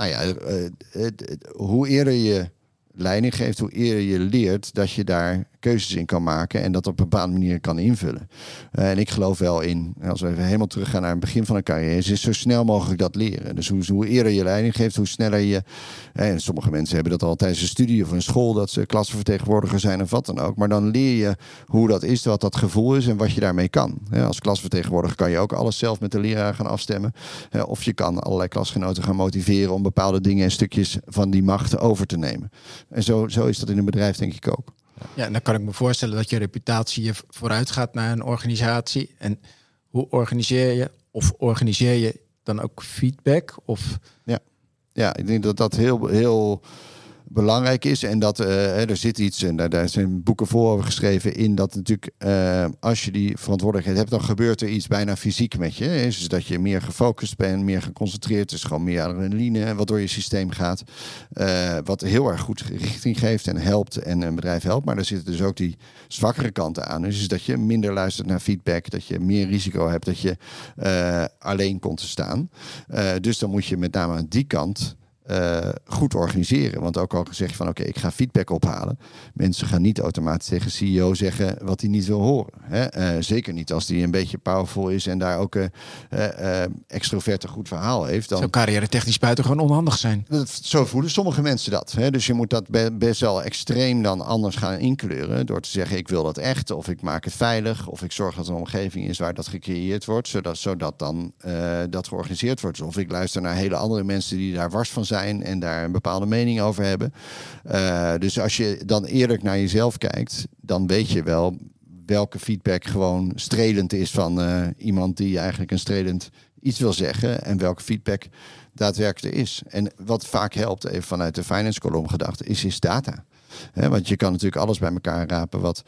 nou ja, uh, hoe eerder je leiding geeft, hoe eerder je leert dat je daar keuzes in kan maken en dat op een bepaalde manier kan invullen. en ik geloof wel in, als we even helemaal teruggaan naar het begin van een carrière, is zo snel mogelijk dat leren. Dus hoe, hoe eerder je leiding geeft, hoe sneller je. En sommige mensen hebben dat al tijdens een studie of een school, dat ze klasvertegenwoordiger zijn of wat dan ook. Maar dan leer je hoe dat is, wat dat gevoel is en wat je daarmee kan. Als klasvertegenwoordiger kan je ook alles zelf met de leraar gaan afstemmen. Of je kan allerlei klasgenoten gaan motiveren om bepaalde dingen en stukjes van die macht over te nemen. En zo, zo is dat in een bedrijf denk ik ook. Ja, dan kan ik me voorstellen dat je reputatie je vooruit gaat naar een organisatie. En hoe organiseer je of organiseer je dan ook feedback? Of... Ja. ja, ik denk dat dat heel, heel belangrijk is. En dat uh, er zit iets, en daar, daar zijn boeken voor geschreven, in dat natuurlijk uh, als je die verantwoordelijkheid hebt, dan gebeurt er iets bijna fysiek met je. Is dus dat je meer gefocust bent, meer geconcentreerd, dus gewoon meer adrenaline wat door je systeem gaat. Uh, wat heel erg goed richting geeft en helpt en een bedrijf helpt. Maar er zitten dus ook die zwakkere kanten aan. Dus dat je minder luistert naar feedback, dat je meer risico hebt, dat je alleen komt te staan. dus dan moet je met name aan die kant uh, goed organiseren. Want ook al zeg je van oké, ik ga feedback ophalen. Mensen gaan niet automatisch tegen CEO zeggen wat hij niet wil horen. Hè? Uh, zeker niet als die een beetje powerful is en daar ook een uh, extrovert een goed verhaal heeft. Dan... Zou carrière technisch buitengewoon onhandig zijn. Dat, zo voelen sommige mensen dat. Hè? Dus je moet dat best wel extreem dan anders gaan inkleuren. Door te zeggen ik wil dat echt. Of ik maak het veilig. Of ik zorg dat er een omgeving is waar dat gecreëerd wordt. Zodat, zodat dan dat georganiseerd wordt. Of ik luister naar hele andere mensen die daar wars van zijn en daar een bepaalde mening over hebben. Uh, dus als je dan eerlijk naar jezelf kijkt, dan weet je wel welke feedback gewoon strelend is van uh, iemand die eigenlijk een strelend iets wil zeggen en welke feedback daadwerkelijk er is. En wat vaak helpt, even vanuit de finance column gedacht, is, is data want je kan natuurlijk alles bij elkaar rapen wat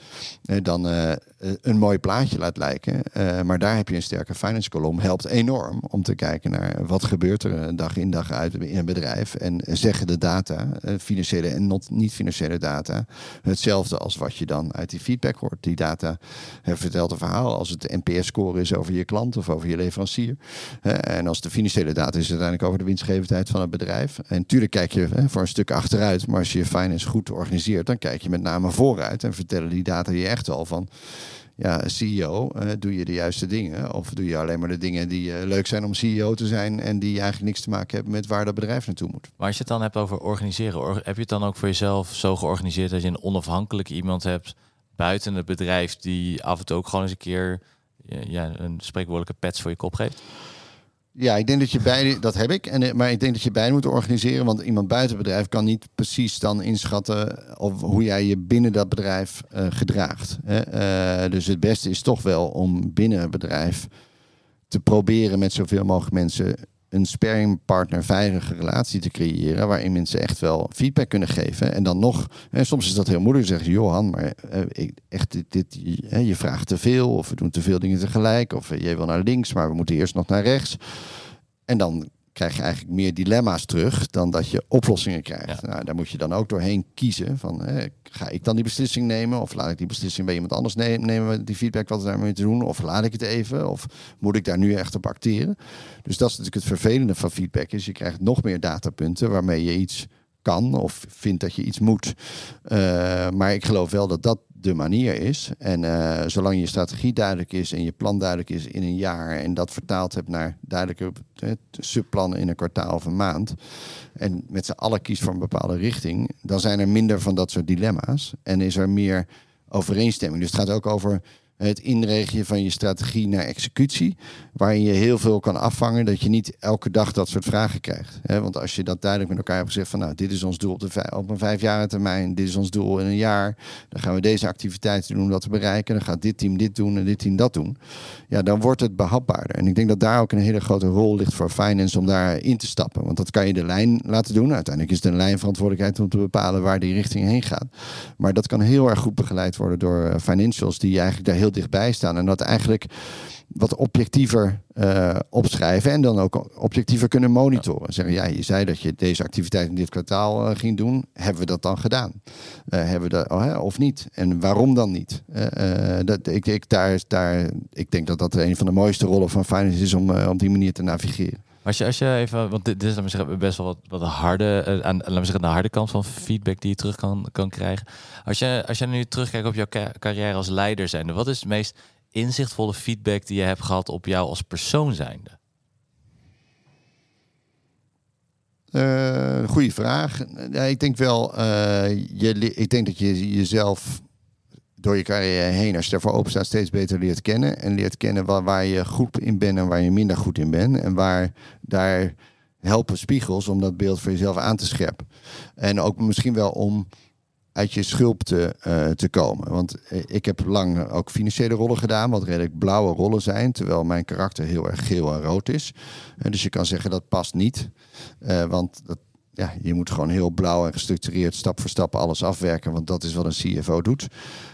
dan uh, een mooi plaatje laat lijken. Maar daar heb je een sterke finance kolom. Helpt enorm om te kijken naar wat gebeurt er dag in dag uit in een bedrijf. En zeggen de data, financiële en niet-financiële data, hetzelfde als wat je dan uit die feedback hoort. Die data vertelt een verhaal als het NPS-score is over je klant of over je leverancier. en als de financiële data is uiteindelijk over de winstgevendheid van het bedrijf. En natuurlijk kijk je voor een stuk achteruit, maar als je je finance goed organiseert dan kijk je met name vooruit en vertellen die data je echt al van ja, CEO, uh, doe je de juiste dingen? Of doe je alleen maar de dingen die uh, leuk zijn om CEO te zijn en die eigenlijk niks te maken hebben met waar dat bedrijf naartoe moet? Maar als je het dan hebt over organiseren, heb je het dan ook voor jezelf zo georganiseerd dat je een onafhankelijke iemand hebt buiten het bedrijf die af en toe ook gewoon eens een keer ja, een spreekwoordelijke pets voor je kop geeft? Ja, ik denk dat je beide, dat heb ik. En, maar ik denk dat je beide moet organiseren. Want iemand buiten het bedrijf kan niet precies dan inschatten of hoe jij je binnen dat bedrijf uh, gedraagt. Hè? Uh, dus het beste is toch wel om binnen het bedrijf te proberen met zoveel mogelijk mensen een sparringpartner veilige relatie te creëren. Waarin mensen echt wel feedback kunnen geven. En dan nog, hè, soms is dat heel moeilijk. Zeggen ze, Johan, maar ik, echt, dit, dit je, vraagt te veel. Of we doen te veel dingen tegelijk. Of uh, jij wil naar links, maar we moeten eerst nog naar rechts. En dan krijg je eigenlijk meer dilemma's terug dan dat je oplossingen krijgt. Nou, daar moet je dan ook doorheen kiezen van hè, ga ik dan die beslissing nemen of laat ik die beslissing bij iemand anders nemen, nemen die feedback wat daarmee te doen of laat ik het even of moet ik daar nu echt op acteren. Dus dat is natuurlijk het vervelende van feedback is je krijgt nog meer datapunten waarmee je iets kan of vindt dat je iets moet. Uh, maar ik geloof wel dat dat de manier is. En uh, zolang je strategie duidelijk is en je plan duidelijk is in een jaar en dat vertaald hebt naar duidelijke subplannen in een kwartaal of een maand en met z'n allen kiest voor een bepaalde richting, dan zijn er minder van dat soort dilemma's en is er meer overeenstemming. Dus het gaat ook over het inregelen van je strategie naar executie, waarin je heel veel kan afvangen dat je niet elke dag dat soort vragen krijgt. Want als je dat duidelijk met elkaar hebt gezegd van nou, dit is ons doel op, de op een vijfjarige termijn, dit is ons doel in een jaar, dan gaan we deze activiteiten doen om dat te bereiken, dan gaat dit team dit doen en dit team dat doen. Ja, dan wordt het behapbaarder. En ik denk dat daar ook een hele grote rol ligt voor finance om daar in te stappen. Want dat kan je de lijn laten doen. Uiteindelijk is het een lijnverantwoordelijkheid om te bepalen waar die richting heen gaat. Maar dat kan heel erg goed begeleid worden door eh, financials die eigenlijk daar heel dichtbij staan. En dat eigenlijk wat objectiever uh, opschrijven en dan ook objectiever kunnen monitoren. Zeggen, ja, je zei dat je deze activiteit in dit kwartaal uh, ging doen. Hebben we dat dan gedaan? Uh, hebben we dat, oh, of niet? En waarom dan niet? dat, ik, ik, daar, daar, ik denk dat dat een van de mooiste rollen van finance is om op die manier te navigeren. Als je, als je even, want dit, dit is zeggen, best wel wat, wat harde, uh, aan, laten zeggen, de harde kant van feedback die je terug kan, kan krijgen. Als je, als je nu terugkijkt op jouw carrière als leider zijnde, wat is het meest inzichtvolle feedback die je hebt gehad op jou als persoon zijnde? Uh, goeie vraag. Ja, ik denk wel, uh, je, ik denk dat je jezelf door je carrière heen, als je daarvoor open staat, steeds beter leert kennen. En leert kennen waar, je goed in bent en waar je minder goed in bent. En waar daar helpen spiegels om dat beeld voor jezelf aan te scherpen. En ook misschien wel om uit je schulp te, uh, te komen. Want ik heb lang ook financiële rollen gedaan, wat redelijk blauwe rollen zijn, terwijl mijn karakter heel erg geel en rood is. En dus je kan zeggen dat past niet, want dat, ja, je moet gewoon heel blauw en gestructureerd stap voor stap alles afwerken, want dat is wat een CFO doet.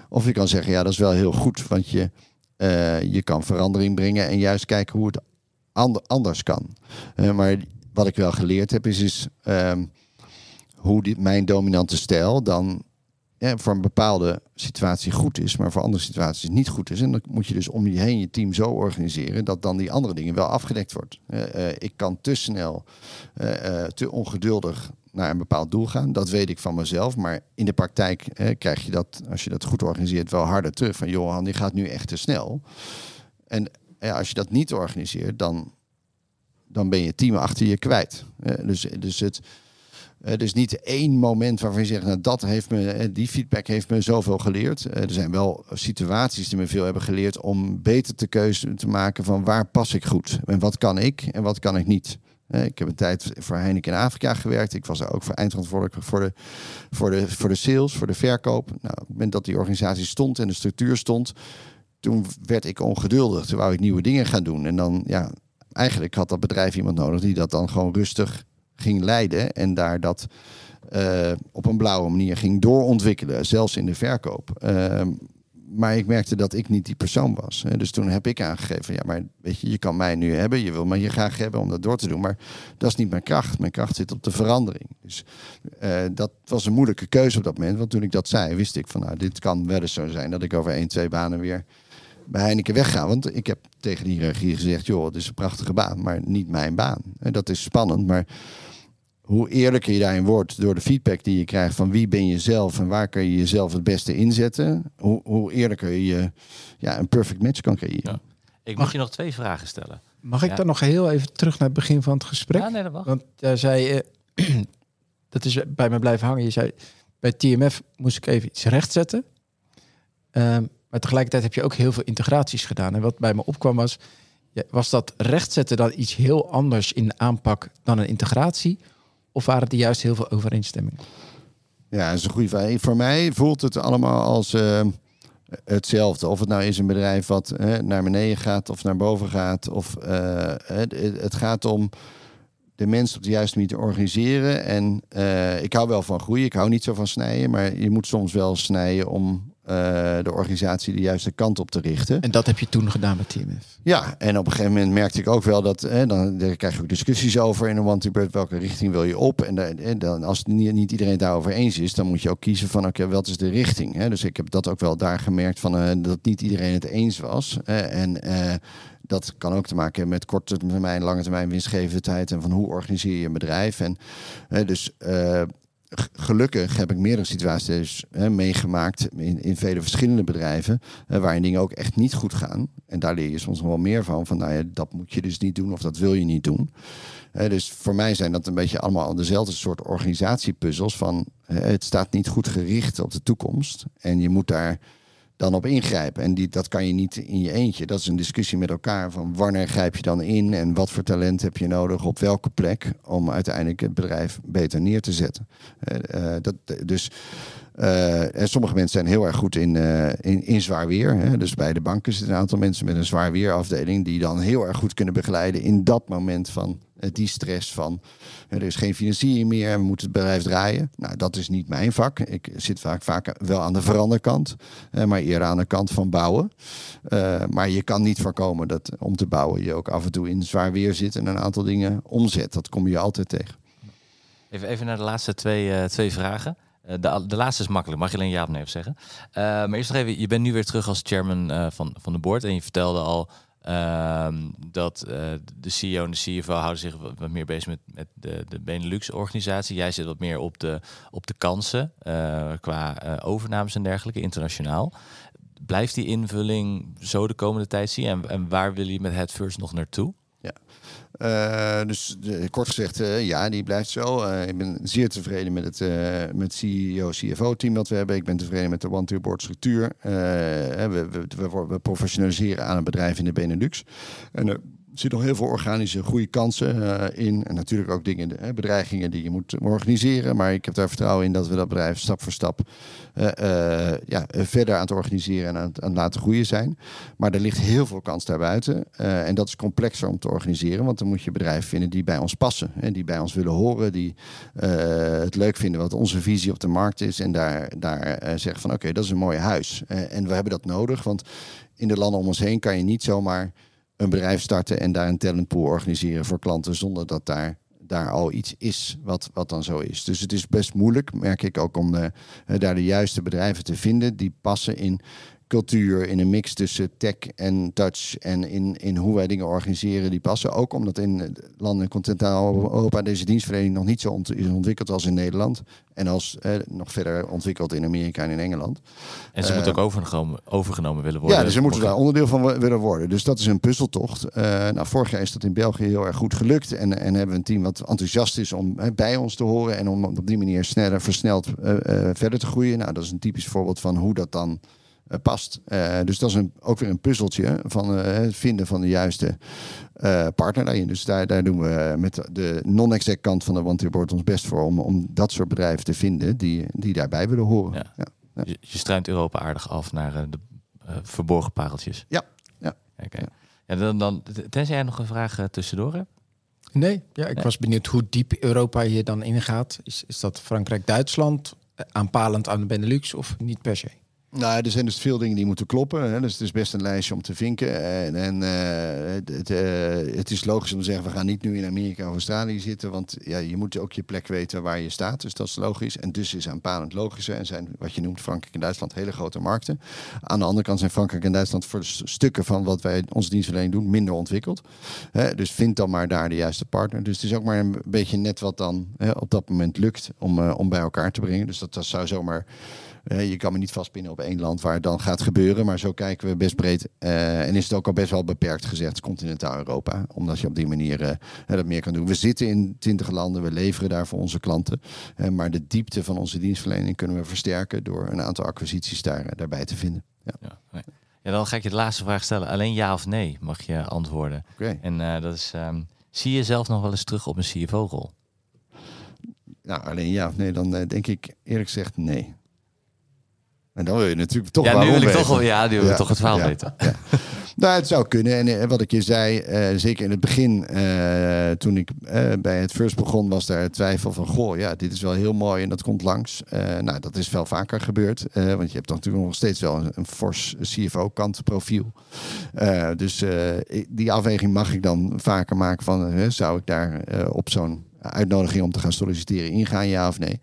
Of je kan zeggen, ja, dat is wel heel goed, want je, uh, je kan verandering brengen en juist kijken hoe het and anders kan. Uh, maar wat ik wel geleerd heb, is, is um, hoe dit, mijn dominante stijl dan ja, voor een bepaalde situatie goed is, maar voor andere situaties niet goed is. En dan moet je dus om je heen je team zo organiseren dat dan die andere dingen wel afgedekt wordt. Uh, uh, ik kan te snel, uh, te ongeduldig naar een bepaald doel gaan. Dat weet ik van mezelf. Maar in de praktijk krijg je dat, als je dat goed organiseert, wel harder terug. Van Johan, die gaat nu echt te snel. En als je dat niet organiseert, dan, dan ben je team achter je kwijt. dus, dus het uh, dus niet één moment waarvan je zegt, nou, dat heeft me, die feedback heeft me zoveel geleerd. Uh, er zijn wel situaties die me veel hebben geleerd om beter de keuze te maken van waar pas ik goed en wat kan ik en wat kan ik niet. Ik heb een tijd voor Heineken in Afrika gewerkt. Ik was ook voor eindverantwoordelijk voor de, voor de, voor de sales, voor de verkoop. Nou, op het moment dat die organisatie stond en de structuur stond, toen werd ik ongeduldig. Toen wou ik nieuwe dingen gaan doen. En dan, ja, eigenlijk had dat bedrijf iemand nodig die dat dan gewoon rustig ging leiden en daar dat uh, op een blauwe manier ging doorontwikkelen, zelfs in de verkoop. Uh, maar ik merkte dat ik niet die persoon was. Dus toen heb ik aangegeven, ja, maar weet je, je kan mij nu hebben, je wil me hier graag hebben om dat door te doen, maar dat is niet mijn kracht. Mijn kracht zit op de verandering. Dus uh, dat was een moeilijke keuze op dat moment, want toen ik dat zei, wist ik van, nou, dit kan wel eens zo zijn dat ik over één, twee banen weer bij Heineken wegga. Want ik heb tegen die regie gezegd, joh, het is een prachtige baan, maar niet mijn baan. En dat is spannend, maar hoe eerlijker je daarin wordt door de feedback die je krijgt van wie ben je zelf en waar kan je jezelf het beste inzetten, hoe, hoe eerlijker je ja, een perfect match kan creëren. Ja. Ik mag je nog twee vragen stellen. Mag ik ja. dan nog heel even terug naar het begin van het gesprek? Ja, nee, dat mag. Want jij zei, uh, dat is bij me blijven hangen. Je zei, bij TMF moest ik even iets rechtzetten. Um, maar tegelijkertijd heb je ook heel veel integraties gedaan. En wat bij me opkwam was, was dat rechtzetten dan iets heel anders in de aanpak dan een integratie? Of waren er juist heel veel overeenstemmingen? Ja, dat is een goede vraag. Voor mij voelt het allemaal als uh, hetzelfde. Of het nou is een bedrijf wat uh, naar beneden gaat of naar boven gaat. Of het, het, gaat om de mensen op de juiste manier te organiseren. En ik hou wel van groeien. Ik hou niet zo van snijden. Maar je moet soms wel snijden om de organisatie de juiste kant op te richten. En dat heb je toen gedaan met TMF? Ja, en op een gegeven moment merkte ik ook wel dat, eh, dan daar krijg je ook discussies over in een one bird welke richting wil je op? En, en dan, als niet, niet, iedereen daarover eens is, dan moet je ook kiezen van, oké, okay, wat is de richting? Hè? Dus ik heb dat ook wel daar gemerkt van, uh, dat niet iedereen het eens was. en dat kan ook te maken hebben met korte termijn, lange termijn winstgevendheid en van hoe organiseer je een bedrijf. En dus gelukkig heb ik meerdere situaties hè, meegemaakt in, in vele verschillende bedrijven. Hè, waarin dingen ook echt niet goed gaan. En daar leer je soms nog wel meer van. Van nou ja, dat moet je dus niet doen of dat wil je niet doen. Hè, dus voor mij zijn dat een beetje allemaal dezelfde soort organisatiepuzzels. Van het staat niet goed gericht op de toekomst. En je moet daar dan op ingrijpen. En die, dat kan je niet in je eentje. Dat is een discussie met elkaar van wanneer grijp je dan in en wat voor talent heb je nodig op welke plek om uiteindelijk het bedrijf beter neer te zetten. Uh, dat, dus uh, en sommige mensen zijn heel erg goed in, uh, in, zwaar weer. Hè. Dus bij de banken zitten een aantal mensen met een zwaar weerafdeling die dan heel erg goed kunnen begeleiden in dat moment van die stress van er is geen financiering meer, we moeten het bedrijf draaien. Nou, dat is niet mijn vak. Ik zit vaak, vaak wel aan de veranderkant, maar eerder aan de kant van bouwen. Maar je kan niet voorkomen dat om te bouwen je ook af en toe in zwaar weer zit en een aantal dingen omzet. Dat kom je altijd tegen. Even, even naar de laatste twee, twee vragen. Uh, de, de laatste is makkelijk, mag je alleen ja of nee zeggen. Uh, maar eerst nog even, je bent nu weer terug als chairman uh, van, van de board en je vertelde al Ehm, dat eh, de CEO en de CFO houden zich wat, meer bezig met, met de, de Benelux-organisatie. Jij zit wat meer op de, op de kansen eh, qua eh, overnames en dergelijke, internationaal. Blijft die invulling zo de komende tijd zien? En, en waar wil je met het first nog naartoe? Uh, dus de, kort gezegd, uh, ja, die blijft zo. Uh, ik ben zeer tevreden met het met CEO, CFO-team dat we hebben. Ik ben tevreden met de one-to-board structuur. we, we, we, we, professionaliseren aan een bedrijf in de Benelux. En zitten nog heel veel organische goede kansen in. En natuurlijk ook dingen, bedreigingen die je moet organiseren. Maar ik heb daar vertrouwen in dat we dat bedrijf stap voor stap ja, verder aan het organiseren en aan het, laten groeien zijn. Maar er ligt heel veel kans daarbuiten. En dat is complexer om te organiseren, want dan moet je bedrijven vinden die bij ons passen. En die bij ons willen horen, die het leuk vinden wat onze visie op de markt is. En daar, daar zeggen van oké, dat is een mooi huis. en we hebben dat nodig, want in de landen om ons heen kan je niet zomaar een bedrijf starten en daar een talentpool organiseren voor klanten zonder dat daar daar al iets is wat, wat dan zo is. Dus het is best moeilijk, merk ik ook, om eh, daar de juiste bedrijven te vinden die passen in cultuur, in een mix tussen tech en touch en in, in hoe wij dingen organiseren die passen. Ook omdat in landen in continentaal Europa deze dienstverlening nog niet zo ont is ontwikkeld als in Nederland. En als eh, nog verder ontwikkeld in Amerika en in Engeland. En ze uh, moeten ook overgenomen, overgenomen willen worden. Ja, dus ze moeten daar onderdeel van willen worden. Dus dat is een puzzeltocht. Uh, nou, vorig jaar is dat in België heel erg goed gelukt. En, en hebben we een team wat enthousiast is om bij ons te horen. En om op die manier sneller, versneld uh, verder te groeien. Nou, dat is een typisch voorbeeld van hoe dat dan uh, past. Uh, dus dat is een, ook weer een puzzeltje van uh, het vinden van de juiste partner daarin. Dus daar, daar doen we met de non-exact kant van de One Board ons best voor om, om dat soort bedrijven te vinden die, die daarbij willen horen. Ja. Ja, ja. Je, je struint Europa aardig af naar de verborgen pareltjes. Ja. ja. Okay. ja. dan, dan, tenzij jij nog een vraag tussendoor hebt. Nee, ja, ik nee. was benieuwd hoe diep Europa hier dan ingaat. Is, is dat Frankrijk, Duitsland, aanpalend aan de Benelux of niet per se? Nou, er zijn dus veel dingen die moeten kloppen. Hè. Dus het is best een lijstje om te vinken. En, en uh, het, uh, het, is logisch om te zeggen, we gaan niet nu in Amerika of Australië zitten. Want ja, je moet ook je plek weten waar je staat. Dus dat is logisch. En dus is aanpalend logischer. En zijn wat je noemt Frankrijk en Duitsland hele grote markten. Aan de andere kant zijn Frankrijk en Duitsland voor stukken van wat wij onze dienstverlening doen minder ontwikkeld. Hè. Dus vind dan maar daar de juiste partner. Dus het is ook maar een beetje net wat dan hè, op dat moment lukt om, uh, om bij elkaar te brengen. Dus dat, dat zou zomaar je kan me niet vastpinnen op één land waar het dan gaat gebeuren. Maar zo kijken we best breed. Uh, en is het ook al best wel beperkt gezegd, continentaal Europa. Omdat je op die manier uh, dat meer kan doen. We zitten in twintig landen, we leveren daar voor onze klanten. Maar de diepte van onze dienstverlening kunnen we versterken door een aantal acquisities daar, daarbij te vinden. Ja. Ja, nee. ja, dan ga ik je de laatste vraag stellen. Alleen ja of nee mag je antwoorden. Okay. En dat is, um, zie je zelf nog wel eens terug op een CFO-rol? Nou, alleen ja of nee, dan denk ik eerlijk gezegd nee. En dan wil je natuurlijk toch ja, nu wil ik toch wel, ja, nu wil ja, toch het verhaal ja, weten. Ja. nou, het zou kunnen. En uh, wat ik je zei, uh, zeker in het begin, uh, toen ik bij het first begon, was daar twijfel van, goh, ja, dit is wel heel mooi en dat komt langs. nou, dat is veel vaker gebeurd, want je hebt dan natuurlijk nog steeds wel een, een fors CFO-kant profiel. dus die afweging mag ik dan vaker maken van, zou ik daar op zo'n uitnodiging om te gaan solliciteren ingaan, ja of nee.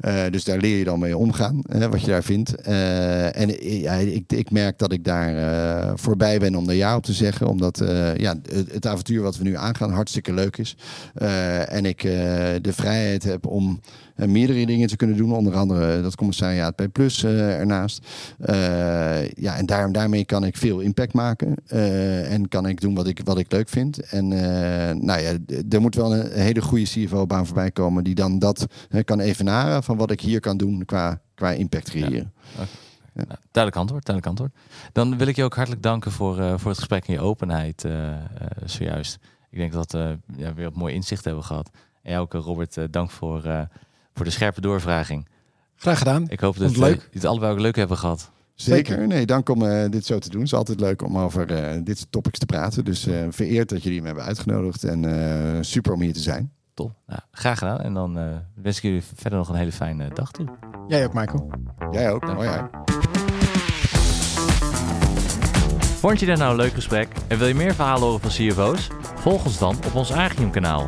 Uh, dus daar leer je dan mee omgaan, hè, wat je daar vindt. Uh, en ja, ik, ik, merk dat ik daar uh, voorbij ben om er ja op te zeggen, omdat ja, het, het, avontuur wat we nu aangaan hartstikke leuk is. en ik de vrijheid heb om meerdere dingen te kunnen doen, onder andere dat commissariaat bij Plus ernaast. ja, en daar, daarmee kan ik veel impact maken en kan ik doen wat ik, wat ik leuk vind. En nou ja, er moet wel een hele goede CFO-baan voorbij komen die dan dat kan evenaren van wat ik hier kan doen qua, qua impact creëren. Ja. Ja. Nou, duidelijk antwoord, duidelijk antwoord. Dan wil ik je ook hartelijk danken voor, uh, voor het gesprek en je openheid uh, uh, zojuist. Ik denk dat we ja, weer op mooi inzicht hebben gehad. En jou ook, Robert, dank voor, voor de scherpe doorvraging. Graag gedaan. Ik hoop dat leuk. het allebei ook leuk hebben gehad. Zeker. Nee, dank om uh, dit zo te doen. Het is altijd leuk om over uh, dit soort topics te praten. Dus uh, vereerd dat jullie me hebben uitgenodigd. En super om hier te zijn. Top. Nou, graag gedaan. En dan wens ik jullie verder nog een hele fijne dag toe. Jij ook, Michael. Jij ook. Mooi uit. Vond je dit nou een leuk gesprek en wil je meer verhalen horen van CFO's? Volg ons dan op ons Agium kanaal.